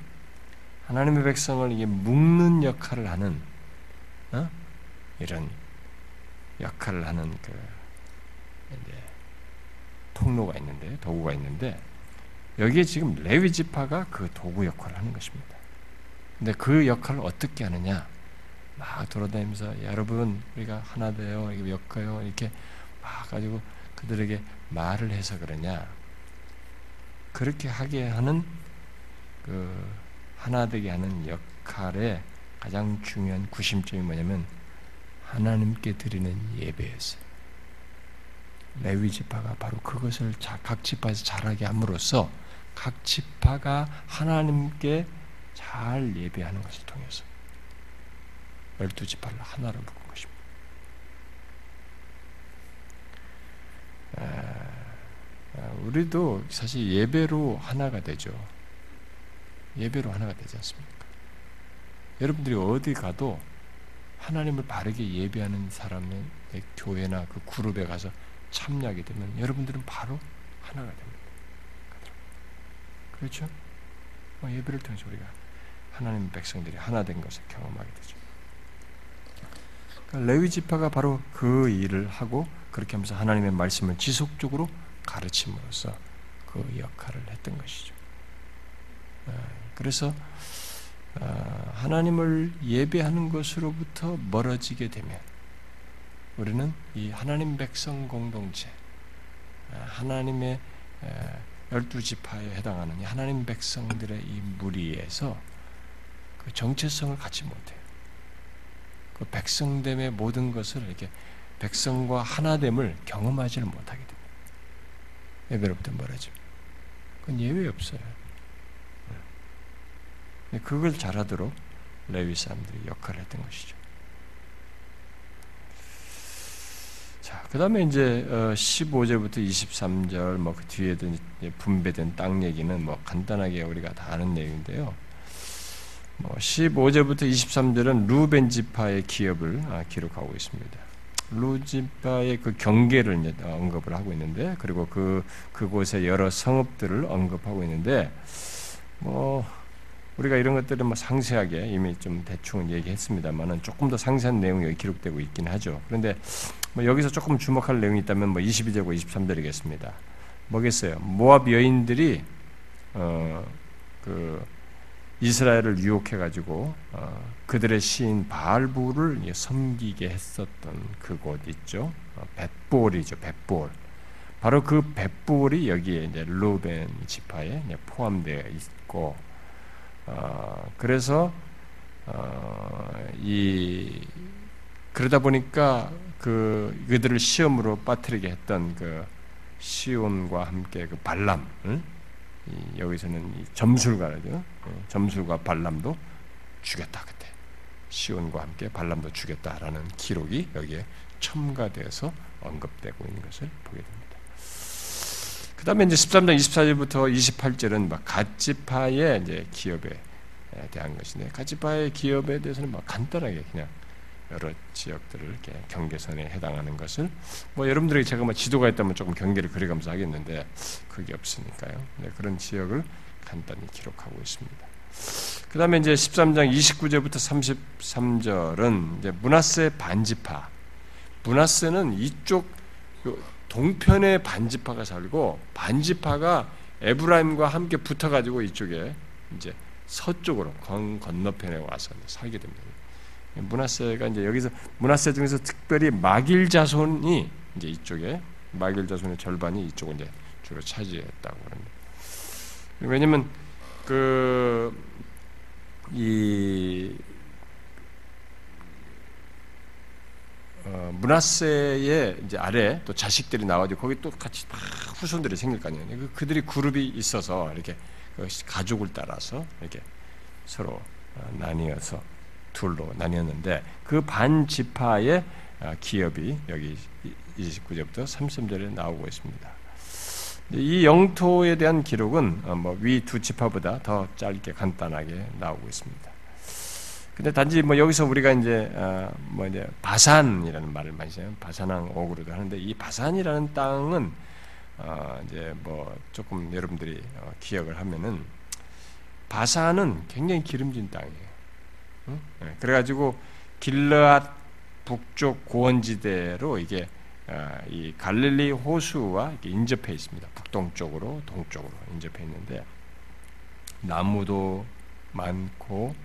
하나님의 백성을 이게 묶는 역할을 하는 어? 이런 역할을 하는 그 통로가 있는데 도구가 있는데 여기에 지금 레위 지파가 그 도구 역할을 하는 것입니다. 근데 그 역할을 어떻게 하느냐? 막 돌아다니면서 여러분 우리가 하나 돼요, 이거 엮어요 이렇게 막 가지고 그들에게 말을 해서 그러냐? 그렇게 하게 하는 그 하나 되게 하는 역할의 가장 중요한 구심점이 뭐냐면 하나님께 드리는 예배였어요. 레위 지파가 바로 그것을 각 지파에서 잘하게 함으로써 각 지파가 하나님께 잘 예배하는 것을 통해서 열두 지파를 하나로 묶은 것입니다. 우리도 사실 예배로 하나가 되죠. 예배로 하나가 되지 않습니까? 여러분들이 어디 가도 하나님을 바르게 예배하는 사람의 교회나 그 그룹에 가서 참여하게 되면 여러분들은 바로 하나가 됩니다. 그렇죠? 뭐 예배를 통해서 우리가 하나님 백성들이 하나 된 것을 경험하게 되죠. 그러니까 레위 지파가 바로 그 일을 하고 그렇게 하면서 하나님의 말씀을 지속적으로 가르침으로써 그 역할을 했던 것이죠. 아, 그래서 아, 하나님을 예배하는 것으로부터 멀어지게 되면 우리는 이 하나님 백성 공동체, 아, 하나님의 열두 지파에 해당하는 하나님 백성들의 이 무리에서 그 정체성을 갖지 못해요. 그 백성됨의 모든 것을 이렇게 백성과 하나됨을 경험하지를 못하게 됩니다. 예배로부터 멀어지 그건 예외 없어요. 그걸 잘하도록 레위 사람들이 역할을 했던 것이죠. 자, 그 다음에 이제 15절부터 어, 23절, 뭐 그 뒤에도 분배된 땅 얘기는 뭐 간단하게 우리가 다 아는 내용인데요. 뭐 15절부터 23절은 루벤 지파의 기업을 아, 기록하고 있습니다. 루지파의 그 경계를 이제 언급을 하고 있는데, 그리고 그, 그곳의 여러 성읍들을 언급하고 있는데, 뭐, 우리가 이런 것들은 뭐 상세하게 이미 좀 대충 얘기했습니다만은 조금 더 상세한 내용이 여기 기록되고 있긴 하죠. 그런데 뭐 여기서 조금 주목할 내용이 있다면 뭐 22절과 23절이겠습니다. 뭐겠어요? 모압 여인들이 어 그 이스라엘을 유혹해 가지고 어 그들의 시인 바알부를 섬기게 했었던 그곳 있죠. 어 벳볼이죠. 벳볼. 바로 그 벳볼이 여기에 이제 루벤 지파에 포함되어 있고 어 그래서 어 이 그러다 보니까 그 그들을 시험으로 빠뜨리게 했던 그 시온과 함께 그 발람 여기서는 점술가죠. 예, 점술가 발람도 죽였다 그때 시온과 함께 발람도 죽였다라는 기록이 여기에 첨가되어서 언급되고 있는 것을 보게 됩니다. 그 다음에 이제 13장 24절부터 28절은 막 갓지파의 이제 기업에 대한 것인데, 갓지파의 기업에 대해서는 막 간단하게 그냥 여러 지역들을 이렇게 경계선에 해당하는 것을 뭐 여러분들에게 제가 뭐 지도가 있다면 조금 경계를 그려가면서 하겠는데 그게 없으니까요. 네, 그런 지역을 간단히 기록하고 있습니다. 그 다음에 이제 13장 29절부터 33절은 이제 문하세 반지파. 문하세는 이쪽 동편에 반지파가 살고 반지파가 에브라임과 함께 붙어가지고 이쪽에 이제 서쪽으로 건, 건너편에 와서 살게 됩니다. 문하세가 이제 여기서 문하세 중에서 특별히 마길 자손이 이제 이쪽에 마길 자손의 절반이 이쪽을 이제 주로 차지했다고 합니다. 왜냐면 그이 어, 문하세의 이제 아래 또 자식들이 나와가지고 거기 또 같이 막 후손들이 생길 거 아니에요. 그, 그들이 그룹이 있어서 이렇게 그 가족을 따라서 이렇게 서로 어, 나뉘어서 둘로 나뉘었는데 그 반 지파의 어, 기업이 여기 29절부터 33절에 나오고 있습니다. 이 영토에 대한 기록은 뭐 위 두 지파보다 더 짧게 간단하게 나오고 있습니다. 근데 단지 뭐 여기서 우리가 이제 어, 뭐 이제 바산이라는 말을 많이 써요. 바산왕 옥으로도 하는데 이 바산이라는 땅은 어 이제 뭐 조금 여러분들이 어 기억을 하면은 바산은 굉장히 기름진 땅이에요. 응? 네, 그래가지고 길르앗 북쪽 고원지대로 이게 어, 이 갈릴리 호수와 인접해 있습니다. 북동쪽으로 동쪽으로 인접해 있는데 나무도 많고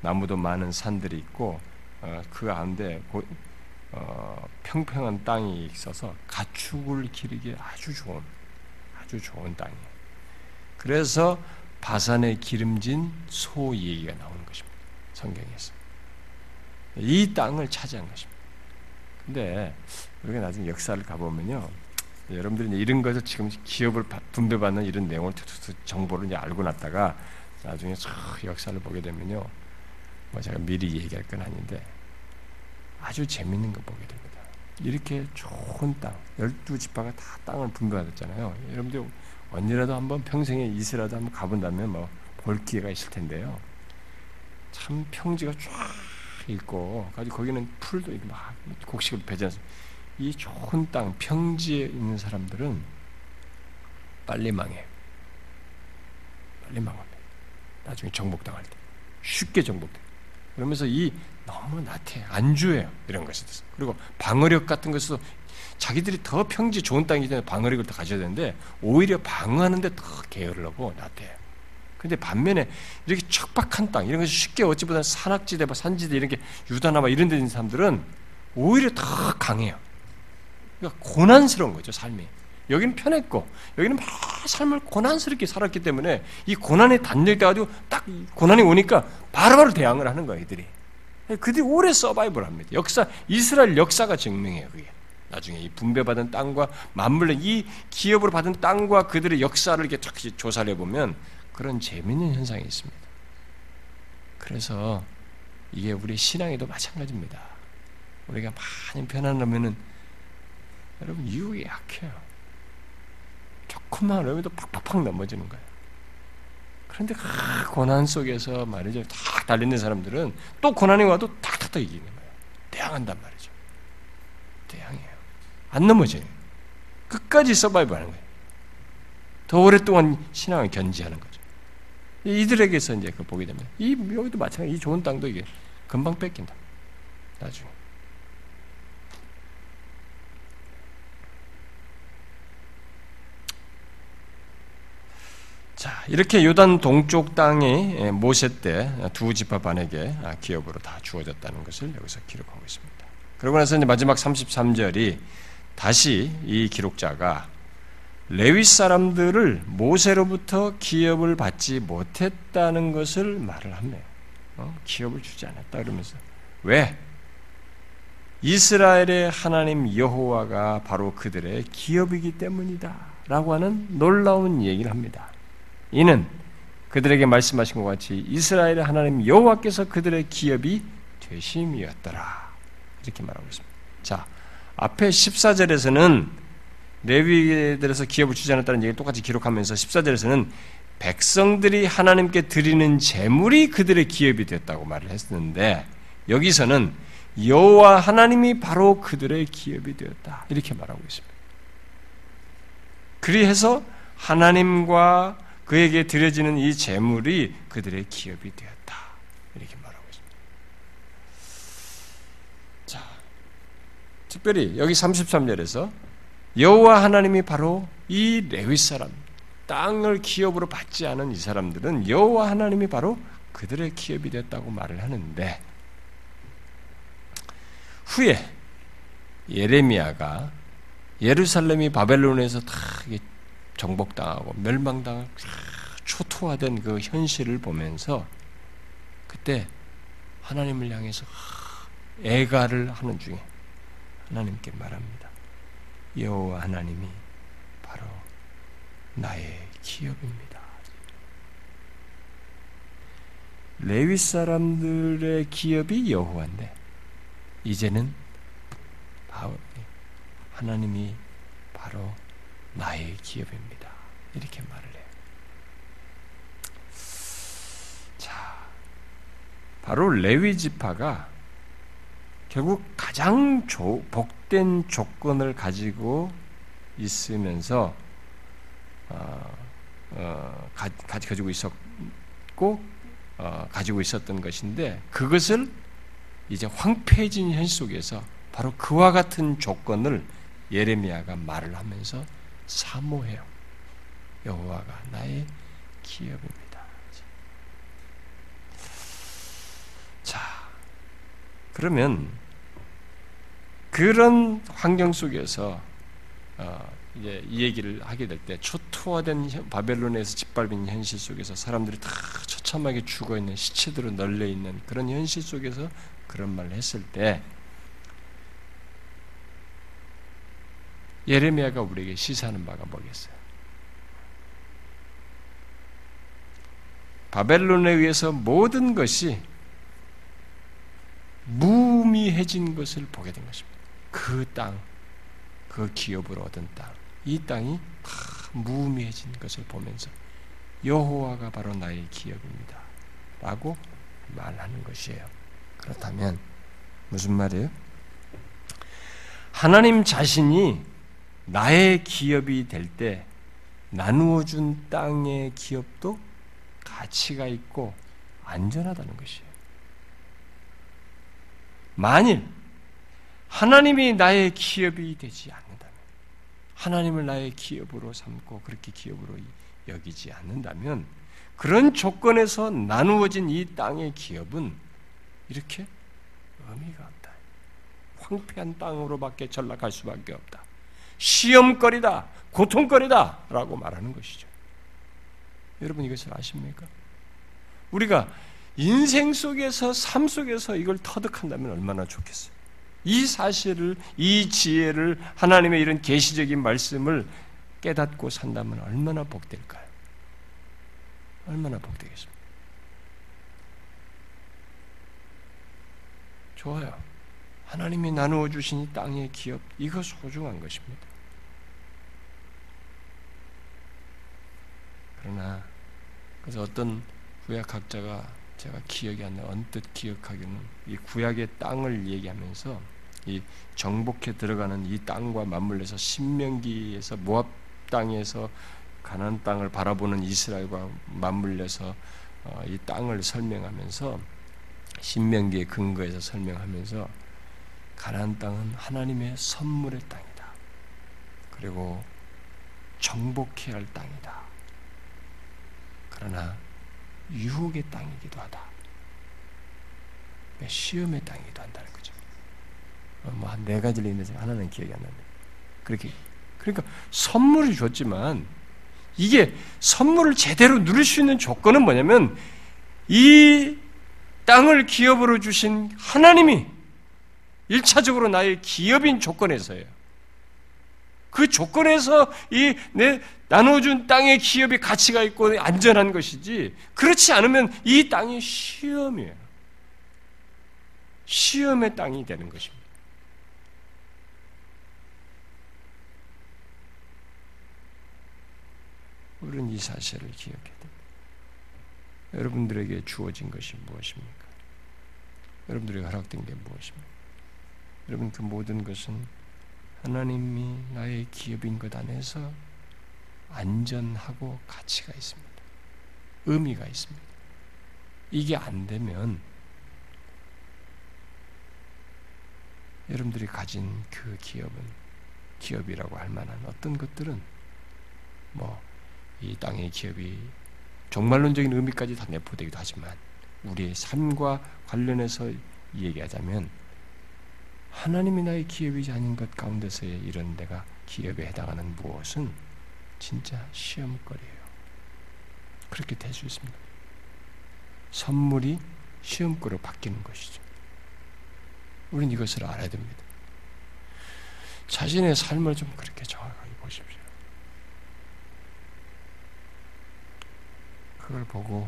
나무도 많은 산들이 있고 어, 그 가운데 어, 평평한 땅이 있어서 가축을 기르기 아주 좋은 아주 좋은 땅이에요. 그래서 바산의 기름진 소 얘기가 나오는 것입니다. 성경에서 이 땅을 차지한 것입니다. 근데 우리가 나중에 역사를 가보면요. 여러분들이 이런 것을 지금 기업을 분배받는 이런 내용을 정보를 이제 알고 났다가 나중에 역사를 보게 되면요. 뭐 제가 미리 얘기할 건 아닌데 아주 재밌는 거 보게 됩니다. 이렇게 좋은 땅, 열두 지파가 다 땅을 분배받았잖아요. 여러분들 언니라도 한번 평생에 이스라도 한번 가본다면 뭐 볼 기회가 있을 텐데요. 참 평지가 쫙 있고, 가지고 거기는 풀도 막 곡식을 배지 이 좋은 땅, 평지에 있는 사람들은 빨리 망해. 빨리 망합니다. 나중에 정복당할 때. 쉽게 정복돼. 그러면서 이 너무 나태, 안주해요. 이런 것에 대해서. 그리고 방어력 같은 것도 자기들이 더 평지 좋은 땅이기 때문에 방어력을 더 가져야 되는데 오히려 방어하는데 더 게으를 하고 나태해요. 근데 반면에 이렇게 척박한 땅, 이런 것이 쉽게 어찌 보다 산악지대, 산지대 이런 게 유다나 이런 데 있는 사람들은 오히려 더 강해요. 그러니까 고난스러운 거죠, 삶이. 여기는 편했고, 여기는 막 삶을 고난스럽게 살았기 때문에 이 고난에 단절돼가지고 딱 고난이 오니까 바로바로 대항을 하는 거예요, 이들이. 그들이 오래 서바이벌 합니다. 역사, 이스라엘 역사가 증명해요, 그게. 나중에 이 분배받은 땅과 맞물려 이 기업으로 받은 땅과 그들의 역사를 이렇게 쫙 조사를 해보면 그런 재미있는 현상이 있습니다. 그래서 이게 우리 신앙에도 마찬가지입니다. 우리가 많이 편안하면은 여러분 유혹이 약해요. 조금만 어려도 팍팍팍 넘어지는 거예요. 그런데 그 고난 속에서 말이죠. 탁 달리는 사람들은 또 고난이 와도 탁탁탁 이기는 거예요. 대항한단 말이죠. 대항해요. 안 넘어져요. 끝까지 서바이브 하는 거예요. 더 오랫동안 신앙을 견지하는 거죠. 이들에게서 이제 그 보게 됩니다. 이 여기도 마찬가지. 이 좋은 땅도 이게 금방 뺏긴다. 나중에. 자, 이렇게 요단 동쪽 땅이 모세 때 두 지파 반에게 아, 기업으로 다 주어졌다는 것을 여기서 기록하고 있습니다. 그러고 나서 이제 마지막 33절이 다시 이 기록자가 레위 사람들을 모세로부터 기업을 받지 못했다는 것을 말을 합니다. 어? 기업을 주지 않았다 그러면서 왜? 이스라엘의 하나님 여호와가 바로 그들의 기업이기 때문이다 라고 하는 놀라운 얘기를 합니다. 이는 그들에게 말씀하신 것 같이 이스라엘의 하나님 여호와께서 그들의 기업이 되심이었더라. 이렇게 말하고 있습니다. 자, 앞에 14절에서는 레위들에서 기업을 주지 않았다는 얘기를 똑같이 기록하면서 14절에서는 백성들이 하나님께 드리는 재물이 그들의 기업이 됐다고 말을 했는데 여기서는 여호와 하나님이 바로 그들의 기업이 되었다. 이렇게 말하고 있습니다. 그리해서 하나님과 그에게 드려지는 이 재물이 그들의 기업이 되었다. 이렇게 말하고 있습니다. 자, 특별히 여기 33절에서 여호와 하나님이 바로 이 레위 사람, 땅을 기업으로 받지 않은 이 사람들은 여호와 하나님이 바로 그들의 기업이 됐다고 말을 하는데 후에 예레미야가 예루살렘이 바벨론에서 다 정복당하고 멸망당할 초토화된 그 현실을 보면서 그때 하나님을 향해서 애가를 하는 중에 하나님께 말합니다. 여호와 하나님이 바로 나의 기업입니다. 레위 사람들의 기업이 여호와인데 이제는 하나님이 바로 나의 기업입니다. 이렇게 말을 해요. 자, 바로 레위 지파가 결국 가장 조, 복된 조건을 가지고 있으면서 어, 어, 가, 가지고 있었고 어, 가지고 있었던 것인데 그것을 이제 황폐해진 현실 속에서 바로 그와 같은 조건을 예레미야가 말을 하면서 사모해요. 여호와가 나의 기업입니다. 자, 그러면 그런 환경 속에서 어, 이제 이 얘기를 하게 될 때 초토화된 바벨론에서 짓밟힌 현실 속에서 사람들이 다 처참하게 죽어 있는 시체들로 널려 있는 그런 현실 속에서 그런 말을 했을 때 예레미야가 우리에게 시사하는 바가 뭐겠어요? 바벨론에 의해서 모든 것이 무미해진 것을 보게 된 것입니다. 그 땅, 그 기업으로 얻은 땅, 이 땅이 다 무미해진 것을 보면서 여호와가 바로 나의 기업입니다. 라고 말하는 것이에요. 그렇다면 무슨 말이에요? 하나님 자신이 나의 기업이 될 때 나누어 준 땅의 기업도 가치가 있고 안전하다는 것이에요. 만일 하나님이 나의 기업이 되지 않는다면, 하나님을 나의 기업으로 삼고 그렇게 기업으로 여기지 않는다면, 그런 조건에서 나누어진 이 땅의 기업은 이렇게 의미가 없다. 황폐한 땅으로밖에 전락할 수밖에 없다. 시험거리다, 고통거리다 라고 말하는 것이죠. 여러분 이것을 아십니까? 우리가 인생 속에서 삶 속에서 이걸 터득한다면 얼마나 좋겠어요. 이 사실을 이 지혜를 하나님의 이런 계시적인 말씀을 깨닫고 산다면 얼마나 복될까요? 얼마나 복되겠습니까? 좋아요. 하나님이 나누어 주신 이 땅의 기업 이거 소중한 것입니다. 그러나 그래서 어떤 구약학자가 제가 기억이 안 나, 언뜻 기억하기는 이 구약의 땅을 얘기하면서 이 정복해 들어가는 이 땅과 맞물려서 신명기에서 모압 땅에서 가나안 땅을 바라보는 이스라엘과 맞물려서 어, 이 땅을 설명하면서 신명기의 근거에서 설명하면서 가나안 땅은 하나님의 선물의 땅이다. 그리고 정복해야 할 땅이다. 그러나 유혹의 땅이기도 하다. 그러니까 시험의 땅이기도 한다는 거죠. 어, 뭐네 가지를 있는데 하나는 기억이 안 납니다. 그렇게 그러니까 선물을 줬지만 이게 선물을 제대로 누릴 수 있는 조건은 뭐냐면 이 땅을 기업으로 주신 하나님이 일차적으로 나의 기업인 조건에서예요. 그 조건에서 이 내 나눠준 땅의 기업이 가치가 있고 안전한 것이지 그렇지 않으면 이 땅이 시험이에요. 시험의 땅이 되는 것입니다. 우리는 이 사실을 기억해야 됩니다. 여러분들에게 주어진 것이 무엇입니까? 여러분들에게 허락된 게 무엇입니까? 여러분 그 모든 것은 하나님이 나의 기업인 것 안에서 안전하고 가치가 있습니다. 의미가 있습니다. 이게 안 되면 여러분들이 가진 그 기업은 기업이라고 할 만한 어떤 것들은 뭐 이 땅의 기업이 종말론적인 의미까지 다 내포되기도 하지만 우리의 삶과 관련해서 얘기하자면 하나님이 나의 기업이지 아닌 것 가운데서의 이런 내가 기업에 해당하는 무엇은 진짜 시험거리예요. 그렇게 될 수 있습니다. 선물이 시험거리로 바뀌는 것이죠. 우리는 이것을 알아야 됩니다. 자신의 삶을 좀 그렇게 정확하게 보십시오. 그걸 보고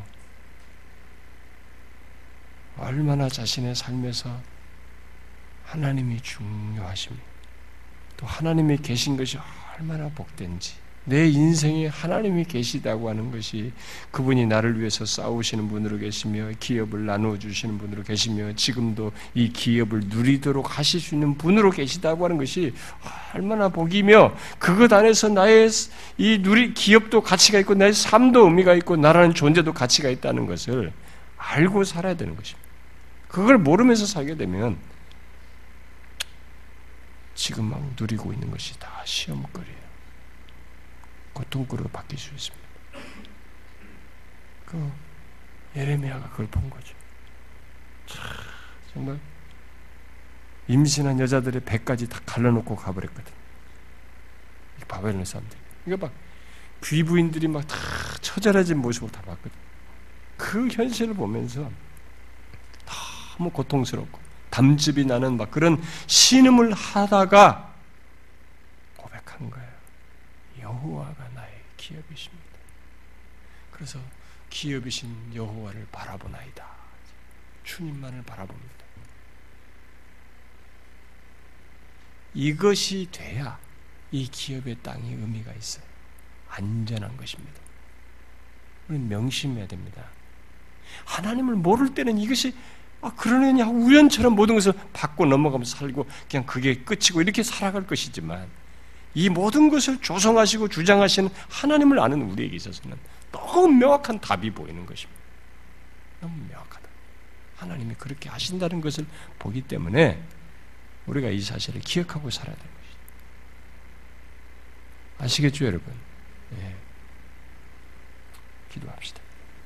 얼마나 자신의 삶에서 하나님이 중요하십니다. 또 하나님이 계신 것이 얼마나 복된지 내 인생에 하나님이 계시다고 하는 것이 그분이 나를 위해서 싸우시는 분으로 계시며 기업을 나누어 주시는 분으로 계시며 지금도 이 기업을 누리도록 하실 수 있는 분으로 계시다고 하는 것이 얼마나 복이며 그것 안에서 나의 이 누리 기업도 가치가 있고 나의 삶도 의미가 있고 나라는 존재도 가치가 있다는 것을 알고 살아야 되는 것입니다. 그걸 모르면서 살게 되면 지금 막 누리고 있는 것이 다 시험거리예요. 고통거리로 바뀔 수 있습니다. 그 예레미야가 그걸 본 거죠. 정말 임신한 여자들의 배까지 다 갈라놓고 가버렸거든. 바벨론 사람들. 이거 막 귀부인들이 막 다 처절해진 모습을 다 봤거든. 그 현실을 보면서 너무 고통스럽고 담즙이 나는 막 그런 신음을 하다가 고백한 거예요. 여호와가 기업이십니다. 그래서 기업이신 여호와를 바라보나이다. 주님만을 바라봅니다. 이것이 돼야 이 기업의 땅이 의미가 있어요. 안전한 것입니다. 우리는 명심해야 됩니다. 하나님을 모를 때는 이것이 아, 그러느냐 우연처럼 모든 것을 받고 넘어가면서 살고 그냥 그게 끝이고 이렇게 살아갈 것이지만 이 모든 것을 조성하시고 주장하시는 하나님을 아는 우리에게 있어서는 너무 명확한 답이 보이는 것입니다. 너무 명확하다. 하나님이 그렇게 하신다는 것을 보기 때문에 우리가 이 사실을 기억하고 살아야 되는 것이죠. 아시겠죠, 여러분? 예. 기도합시다.